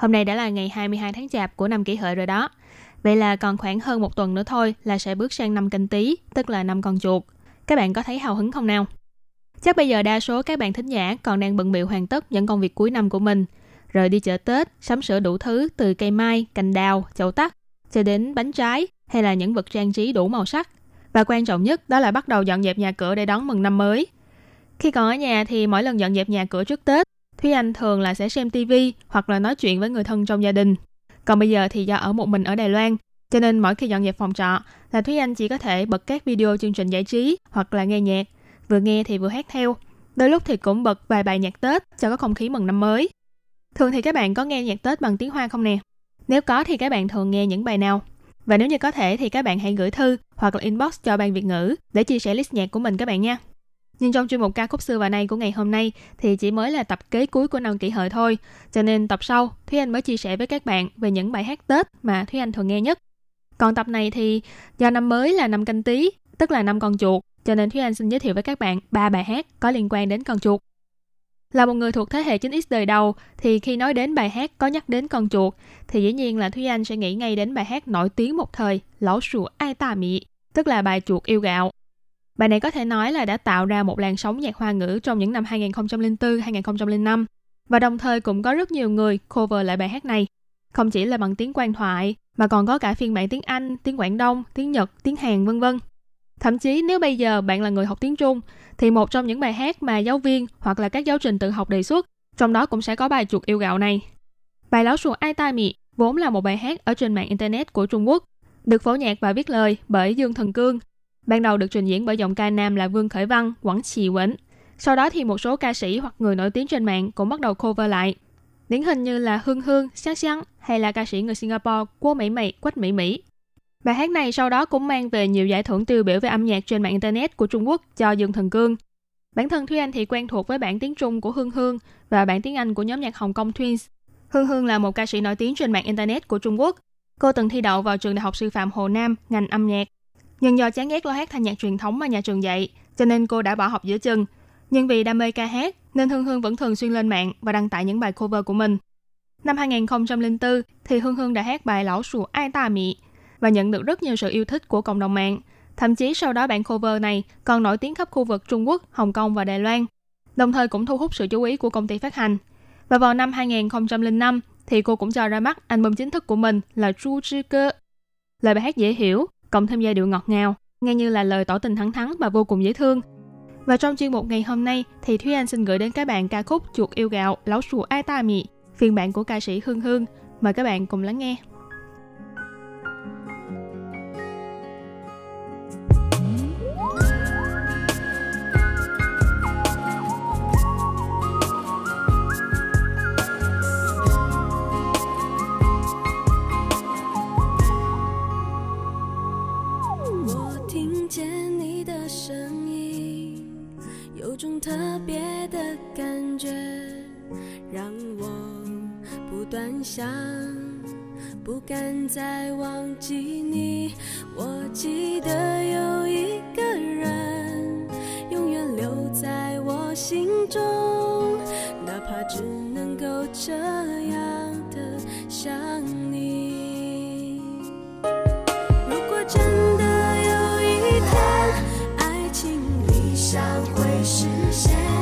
Hôm nay đã là ngày 22 tháng Chạp của năm kỷ hợi rồi đó. Vậy là còn khoảng hơn một tuần nữa thôi là sẽ bước sang năm canh tí, tức là năm con chuột. Các bạn có thấy hào hứng không nào? Chắc bây giờ đa số các bạn thính giả còn đang bận bịu hoàn tất những công việc cuối năm của mình. Rồi đi chợ Tết, sắm sửa đủ thứ từ cây mai, cành đào, chậu tắc, cho đến bánh trái hay là những vật trang trí đủ màu sắc. Và quan trọng nhất đó là bắt đầu dọn dẹp nhà cửa để đón mừng năm mới. Khi còn ở nhà thì mỗi lần dọn dẹp nhà cửa trước Tết, Thúy Anh thường là sẽ xem TV hoặc là nói chuyện với người thân trong gia đình. Còn bây giờ thì do ở một mình ở Đài Loan, cho nên mỗi khi dọn dẹp phòng trọ là Thúy Anh chỉ có thể bật các video chương trình giải trí hoặc là nghe nhạc, vừa nghe thì vừa hát theo. Đôi lúc thì cũng bật vài bài nhạc Tết cho có không khí mừng năm mới. Thường thì các bạn có nghe nhạc Tết bằng tiếng Hoa không nè? Nếu có thì các bạn thường nghe những bài nào? Và nếu như có thể thì các bạn hãy gửi thư hoặc là inbox cho ban Việt ngữ để chia sẻ list nhạc của mình các bạn nha. Nhưng trong chuyên mục ca khúc xưa và nay của ngày hôm nay thì chỉ mới là tập kế cuối của năm kỷ hợi thôi. Cho nên tập sau, Thúy Anh mới chia sẻ với các bạn về những bài hát Tết mà Thúy Anh thường nghe nhất. Còn tập này thì do năm mới là năm canh tí, tức là năm con chuột, cho nên Thúy Anh xin giới thiệu với các bạn ba bài hát có liên quan đến con chuột. Là một người thuộc thế hệ 9X đời đầu thì khi nói đến bài hát có nhắc đến con chuột thì dĩ nhiên là Thúy Anh sẽ nghĩ ngay đến bài hát nổi tiếng một thời Lão sủa ai tà mị, tức là bài chuột yêu gạo. Bài này có thể nói là đã tạo ra một làn sóng nhạc hoa ngữ trong những năm 2004-2005 và đồng thời cũng có rất nhiều người cover lại bài hát này. Không chỉ là bằng tiếng quan thoại mà còn có cả phiên bản tiếng Anh, tiếng Quảng Đông, tiếng Nhật, tiếng Hàn vân vân. Thậm chí nếu bây giờ bạn là người học tiếng Trung thì một trong những bài hát mà giáo viên hoặc là các giáo trình tự học đề xuất, trong đó cũng sẽ có bài chuột yêu gạo này. Bài lão chuột ai tai mị vốn là một bài hát ở trên mạng internet của Trung Quốc, được phổ nhạc và viết lời bởi Dương Thần Cương Ban đầu được trình diễn bởi giọng ca nam là Vương Khởi Văn, Quảng Trì Quẩn. Sau đó thì một số ca sĩ hoặc người nổi tiếng trên mạng cũng bắt đầu cover lại. Điển hình như là Hương Hương, Sáng Sáng hay là ca sĩ người Singapore Quốc Mỹ Mỹ, Quách Mỹ Mỹ. Bài hát này sau đó cũng mang về nhiều giải thưởng tiêu biểu về âm nhạc trên mạng Internet của Trung Quốc cho Dương Thần Cương. Bản thân Thúy Anh thì quen thuộc với bản tiếng Trung của Hương Hương và bản tiếng Anh của nhóm nhạc Hồng Kông Twins. Hương Hương là một ca sĩ nổi tiếng trên mạng Internet của Trung Quốc. Cô từng thi đậu vào trường Đại học Sư phạm Hồ Nam, ngành âm nhạc nhưng do chán ghét lo hát thanh nhạc truyền thống mà nhà trường dạy, cho nên cô đã bỏ học giữa chừng. Nhưng vì đam mê ca hát, nên Hương Hương vẫn thường xuyên lên mạng và đăng tải những bài cover của mình. Năm 2004 thì Hương Hương đã hát bài Lão Sùa Ai Ta Mị và nhận được rất nhiều sự yêu thích của cộng đồng mạng. Thậm chí sau đó bản cover này còn nổi tiếng khắp khu vực Trung Quốc, Hồng Kông và Đài Loan, đồng thời cũng thu hút sự chú ý của công ty phát hành. Và vào năm 2005 thì cô cũng cho ra mắt album chính thức của mình là Chu Chi Cơ. Lời bài hát dễ hiểu, cộng thêm giai điệu ngọt ngào, nghe như là lời tỏ tình thẳng thắn và vô cùng dễ thương. Và trong chuyên mục ngày hôm nay thì Thúy Anh xin gửi đến các bạn ca khúc Chuột yêu gạo, Lão sùa ai ta mị, phiên bản của ca sĩ Hương Hương. Mời các bạn cùng lắng nghe. 声音有种特别的感觉，让我不断想，不敢再忘记你。我记得有一个人，永远留在我心中，哪怕只能够这样的想你。如果真的将会。实现，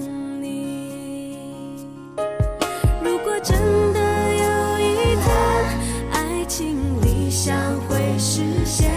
想你。如果真的有一天，爱情理想会实现，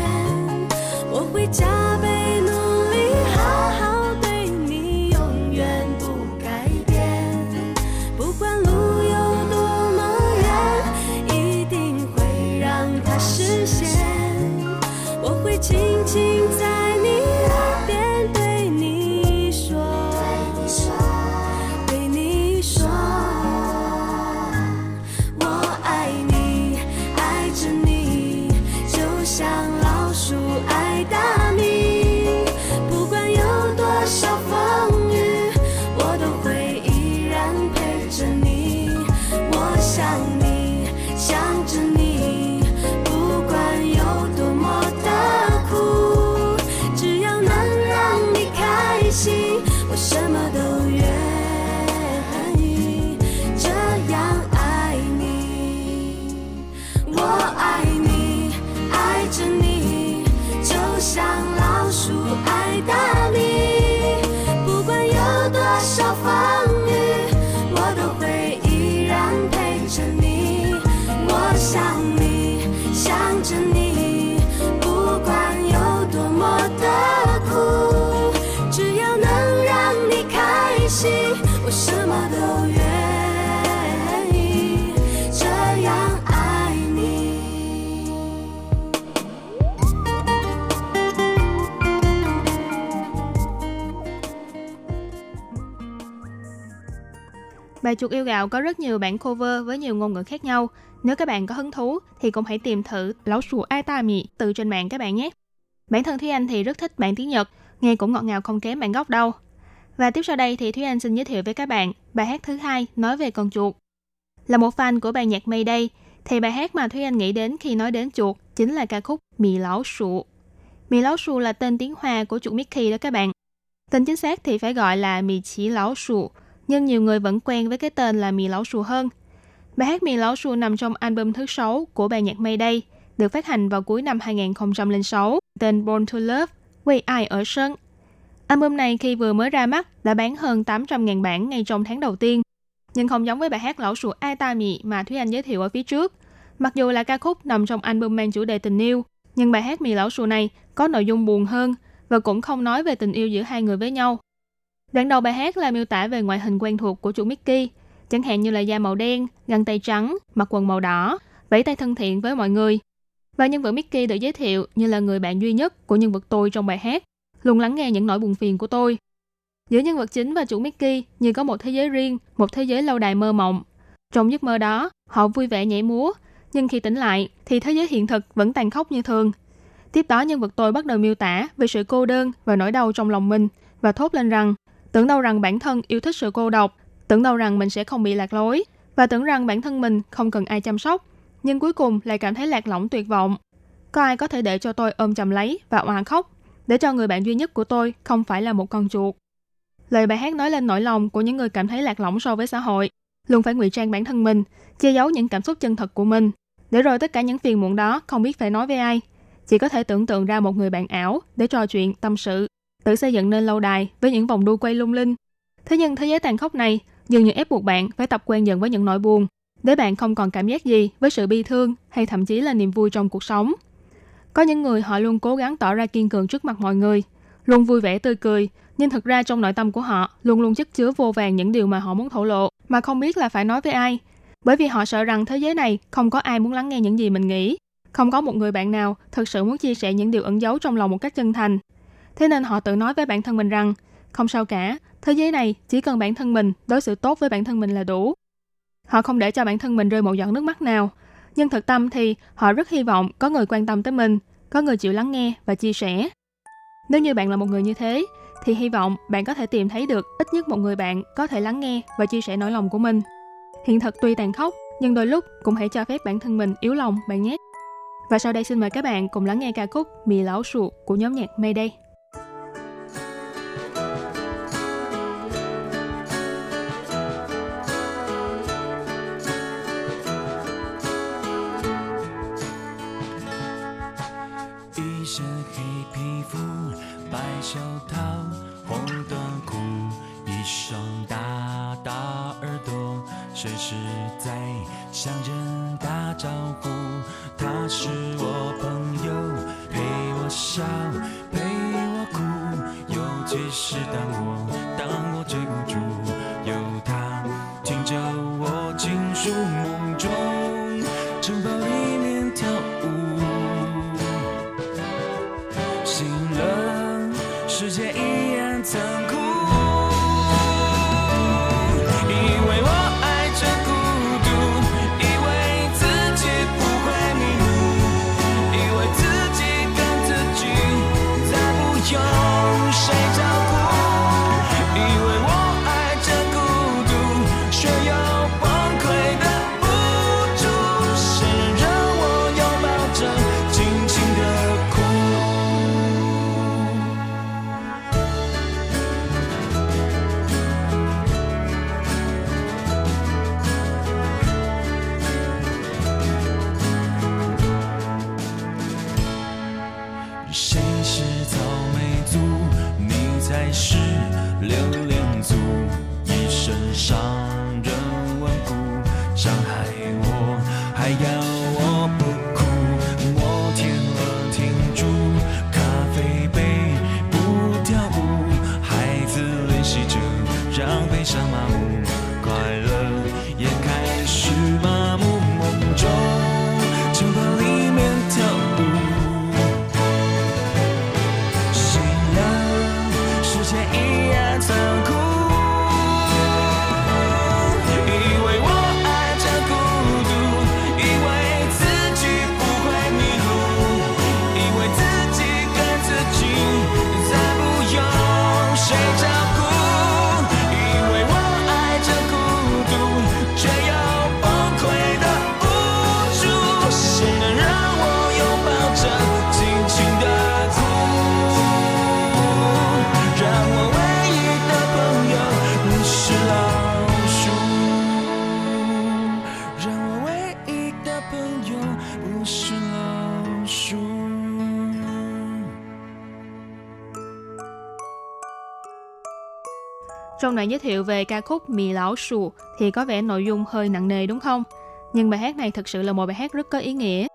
Bài chuột yêu gạo có rất nhiều bản cover với nhiều ngôn ngữ khác nhau. Nếu các bạn có hứng thú thì cũng hãy tìm thử Lão sủ ai ta từ trên mạng các bạn nhé. Bản thân Thúy Anh thì rất thích bản tiếng Nhật, nghe cũng ngọt ngào không kém bản gốc đâu. Và tiếp sau đây thì Thúy Anh xin giới thiệu với các bạn bài hát thứ hai nói về con chuột. Là một fan của bài nhạc Mayday, thì bài hát mà Thúy Anh nghĩ đến khi nói đến chuột chính là ca khúc Mì Lão Sụ. Mì Lão Sụ là tên tiếng Hoa của chuột Mickey đó các bạn. Tên chính xác thì phải gọi là Mì Chỉ Lão Sụ, nhưng nhiều người vẫn quen với cái tên là Mì Lão Sù hơn. Bài hát Mì Lão Sù nằm trong album thứ 6 của bài nhạc Mayday, được phát hành vào cuối năm 2006, tên Born to Love, Quay ai ở sân. Album này khi vừa mới ra mắt đã bán hơn 800.000 bản ngay trong tháng đầu tiên. Nhưng không giống với bài hát Lão Sù Ai Ta Mì mà Thúy Anh giới thiệu ở phía trước. Mặc dù là ca khúc nằm trong album mang chủ đề tình yêu, nhưng bài hát Mì Lão Sù này có nội dung buồn hơn và cũng không nói về tình yêu giữa hai người với nhau. Đoạn đầu bài hát là miêu tả về ngoại hình quen thuộc của chủ Mickey, chẳng hạn như là da màu đen, găng tay trắng, mặc quần màu đỏ, vẫy tay thân thiện với mọi người. Và nhân vật Mickey được giới thiệu như là người bạn duy nhất của nhân vật tôi trong bài hát, luôn lắng nghe những nỗi buồn phiền của tôi. Giữa nhân vật chính và chủ Mickey như có một thế giới riêng, một thế giới lâu đài mơ mộng. Trong giấc mơ đó, họ vui vẻ nhảy múa, nhưng khi tỉnh lại thì thế giới hiện thực vẫn tàn khốc như thường. Tiếp đó nhân vật tôi bắt đầu miêu tả về sự cô đơn và nỗi đau trong lòng mình và thốt lên rằng tưởng đâu rằng bản thân yêu thích sự cô độc, tưởng đâu rằng mình sẽ không bị lạc lối và tưởng rằng bản thân mình không cần ai chăm sóc, nhưng cuối cùng lại cảm thấy lạc lõng tuyệt vọng. Có ai có thể để cho tôi ôm chầm lấy và oà khóc, để cho người bạn duy nhất của tôi không phải là một con chuột. Lời bài hát nói lên nỗi lòng của những người cảm thấy lạc lõng so với xã hội, luôn phải ngụy trang bản thân mình, che giấu những cảm xúc chân thật của mình, để rồi tất cả những phiền muộn đó không biết phải nói với ai, chỉ có thể tưởng tượng ra một người bạn ảo để trò chuyện, tâm sự, tự xây dựng nên lâu đài với những vòng đu quay lung linh. Thế nhưng thế giới tàn khốc này dường như ép buộc bạn phải tập quen dần với những nỗi buồn, để bạn không còn cảm giác gì với sự bi thương hay thậm chí là niềm vui trong cuộc sống. Có những người họ luôn cố gắng tỏ ra kiên cường trước mặt mọi người, luôn vui vẻ tươi cười, nhưng thực ra trong nội tâm của họ luôn luôn chất chứa vô vàng những điều mà họ muốn thổ lộ mà không biết là phải nói với ai. Bởi vì họ sợ rằng thế giới này không có ai muốn lắng nghe những gì mình nghĩ, không có một người bạn nào thực sự muốn chia sẻ những điều ẩn giấu trong lòng một cách chân thành. Thế nên họ tự nói với bản thân mình rằng, không sao cả, thế giới này chỉ cần bản thân mình đối xử tốt với bản thân mình là đủ. Họ không để cho bản thân mình rơi một giọt nước mắt nào. Nhưng thực tâm thì họ rất hy vọng có người quan tâm tới mình, có người chịu lắng nghe và chia sẻ. Nếu như bạn là một người như thế, thì hy vọng bạn có thể tìm thấy được ít nhất một người bạn có thể lắng nghe và chia sẻ nỗi lòng của mình. Hiện thực tuy tàn khốc, nhưng đôi lúc cũng hãy cho phép bản thân mình yếu lòng bạn nhé. Và sau đây xin mời các bạn cùng lắng nghe ca khúc Mì Lão Sụ của nhóm nhạc Mayday. 只是在向人打招呼，他是我朋友，陪我笑，陪我哭，尤其是当我当我最 Trong đoạn giới thiệu về ca khúc Mì Lão Sù thì có vẻ nội dung hơi nặng nề đúng không? Nhưng bài hát này thực sự là một bài hát rất có ý nghĩa.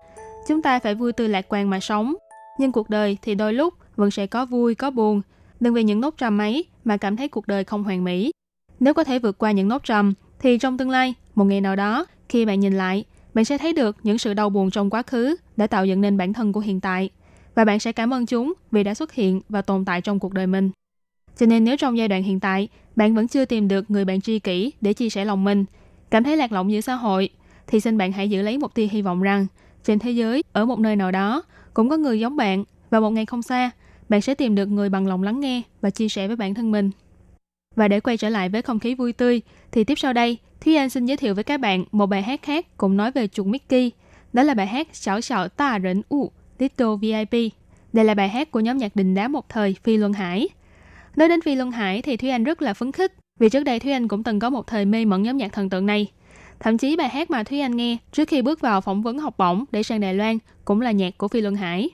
Chúng ta phải vui tươi lạc quan mà sống. Nhưng cuộc đời thì đôi lúc vẫn sẽ có vui, có buồn. Đừng vì những nốt trầm ấy mà cảm thấy cuộc đời không hoàn mỹ. Nếu có thể vượt qua những nốt trầm, thì trong tương lai, một ngày nào đó, khi bạn nhìn lại, bạn sẽ thấy được những sự đau buồn trong quá khứ đã tạo dựng nên bản thân của hiện tại. Và bạn sẽ cảm ơn chúng vì đã xuất hiện và tồn tại trong cuộc đời mình. Cho nên nếu trong giai đoạn hiện tại, bạn vẫn chưa tìm được người bạn tri kỷ để chia sẻ lòng mình, cảm thấy lạc lõng giữa xã hội, thì xin bạn hãy giữ lấy một tia hy vọng rằng trên thế giới, ở một nơi nào đó, cũng có người giống bạn và một ngày không xa, bạn sẽ tìm được người bằng lòng lắng nghe và chia sẻ với bản thân mình. Và để quay trở lại với không khí vui tươi, thì tiếp sau đây, Thúy Anh xin giới thiệu với các bạn một bài hát khác cũng nói về chuột Mickey. Đó là bài hát Xảo xảo ta rỉnh u, Little VIP. Đây là bài hát của nhóm nhạc đình đá một thời Phi Luân Hải. Nói đến Phi Luân Hải thì Thúy Anh rất là phấn khích vì trước đây Thúy Anh cũng từng có một thời mê mẩn nhóm nhạc thần tượng này. Thậm chí bài hát mà Thúy Anh nghe trước khi bước vào phỏng vấn học bổng để sang Đài Loan cũng là nhạc của Phi Luân Hải.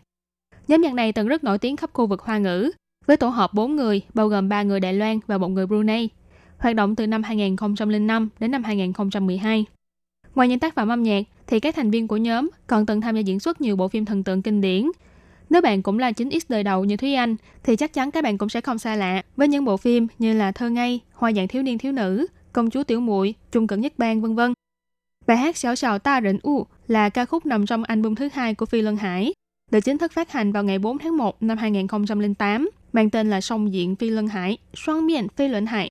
Nhóm nhạc này từng rất nổi tiếng khắp khu vực Hoa ngữ, với tổ hợp 4 người, bao gồm 3 người Đài Loan và một người Brunei, hoạt động từ năm 2005 đến năm 2012. Ngoài những tác phẩm âm nhạc, thì các thành viên của nhóm còn từng tham gia diễn xuất nhiều bộ phim thần tượng kinh điển. Nếu bạn cũng là 9X đời đầu như Thúy Anh, thì chắc chắn các bạn cũng sẽ không xa lạ với những bộ phim như là Thơ Ngây, Hoa dạng thiếu niên thiếu nữ, Công chúa tiểu muội, Trung cận nhất bang vân vân. Bài hát Xảo sào ta rỉnh u là ca khúc nằm trong album thứ hai của Phi Luân Hải, được chính thức phát hành vào ngày 4 tháng 1 năm 2008, mang tên là Song diện Phi Luân Hải, Xoan miệng Phi Luân Hải.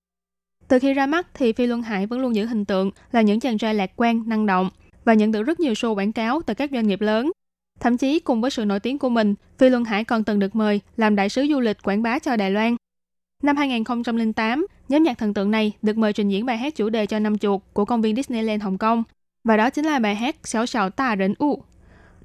Từ khi ra mắt thì Phi Luân Hải vẫn luôn giữ hình tượng là những chàng trai lạc quan, năng động và nhận được rất nhiều show quảng cáo từ các doanh nghiệp lớn. Thậm chí cùng với sự nổi tiếng của mình, Phi Luân Hải còn từng được mời làm đại sứ du lịch quảng bá cho Đài Loan. Năm 2008, nhóm nhạc thần tượng này được mời trình diễn bài hát chủ đề cho năm chuột của công viên Disneyland Hồng Kông. Và đó chính là bài hát Xảo xảo ta rỉnh u.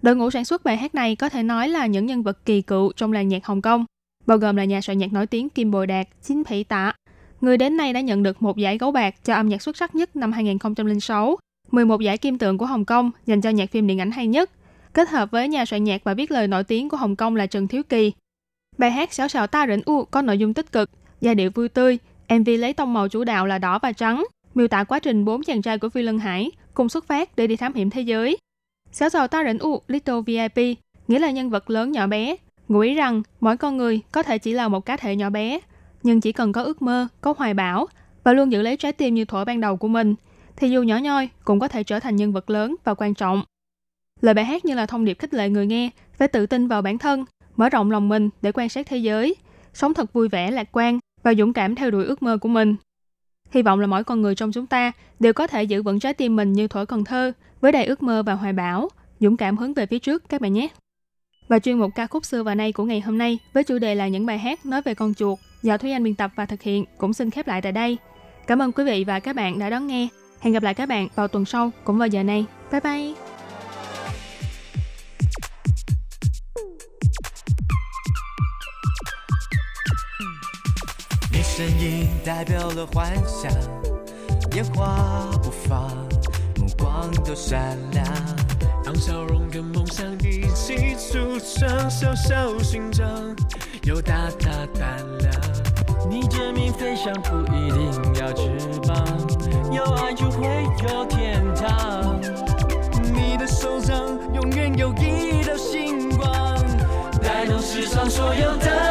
Đội ngũ sản xuất bài hát này có thể nói là những nhân vật kỳ cựu trong làng nhạc Hồng Kông, bao gồm là nhà soạn nhạc nổi tiếng Kim bồi Đạt, Chính Phỉ Tạ. Người đến nay đã nhận được một giải gấu bạc cho âm nhạc xuất sắc nhất năm 2006, 11 giải kim tượng của Hồng Kông dành cho nhạc phim điện ảnh hay nhất, kết hợp với nhà soạn nhạc và viết lời nổi tiếng của Hồng Kông là Trần Thiếu Kỳ. Bài hát Sáu Sào ta rỉnh u có nội dung tích cực, giai điệu vui tươi, MV lấy tông màu chủ đạo là đỏ và trắng, miêu tả quá trình bốn chàng trai của Phi Lân Hải cùng xuất phát để đi thám hiểm thế giới. Sáu Sào ta rỉnh u Little VIP nghĩa là nhân vật lớn nhỏ bé, ngụ ý rằng mỗi con người có thể chỉ là một cá thể nhỏ bé, nhưng chỉ cần có ước mơ, có hoài bão và luôn giữ lấy trái tim như thuở ban đầu của mình, thì dù nhỏ nhoi cũng có thể trở thành nhân vật lớn và quan trọng. Lời bài hát như là thông điệp khích lệ người nghe phải tự tin vào bản thân, mở rộng lòng mình để quan sát thế giới, sống thật vui vẻ, lạc quan và dũng cảm theo đuổi ước mơ của mình. Hy vọng là mỗi con người trong chúng ta đều có thể giữ vững trái tim mình như thổi cần thơ, với đầy ước mơ và hoài bão, dũng cảm hướng về phía trước các bạn nhé. Và chuyên mục ca khúc xưa và nay của ngày hôm nay với chủ đề là những bài hát nói về con chuột do Thúy Anh biên tập và thực hiện cũng xin khép lại tại đây. Cảm ơn quý vị và các bạn đã đón nghe. Hẹn gặp lại các bạn vào tuần sau cũng vào giờ này. Bye bye! 身影代表了幻想，烟花不放，目光都闪亮。当笑容跟梦想一起组成小小勋章，有大大胆量。你证明飞翔不一定要翅膀，有爱就会有天堂。你的手掌永远有一道星光，带动世上所有的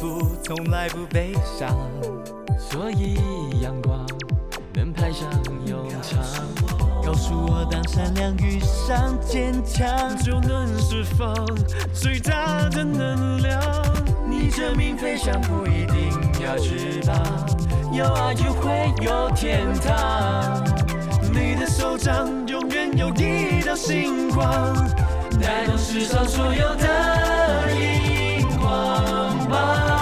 你仿佛从来不悲伤，所以阳光能派上用场。告诉我，当善良遇上坚强，就能释放最大的能量。你证明飞翔不一定要翅膀，有爱就会有天堂。你的手掌永远有一道星光，带动世上所有的 Bye.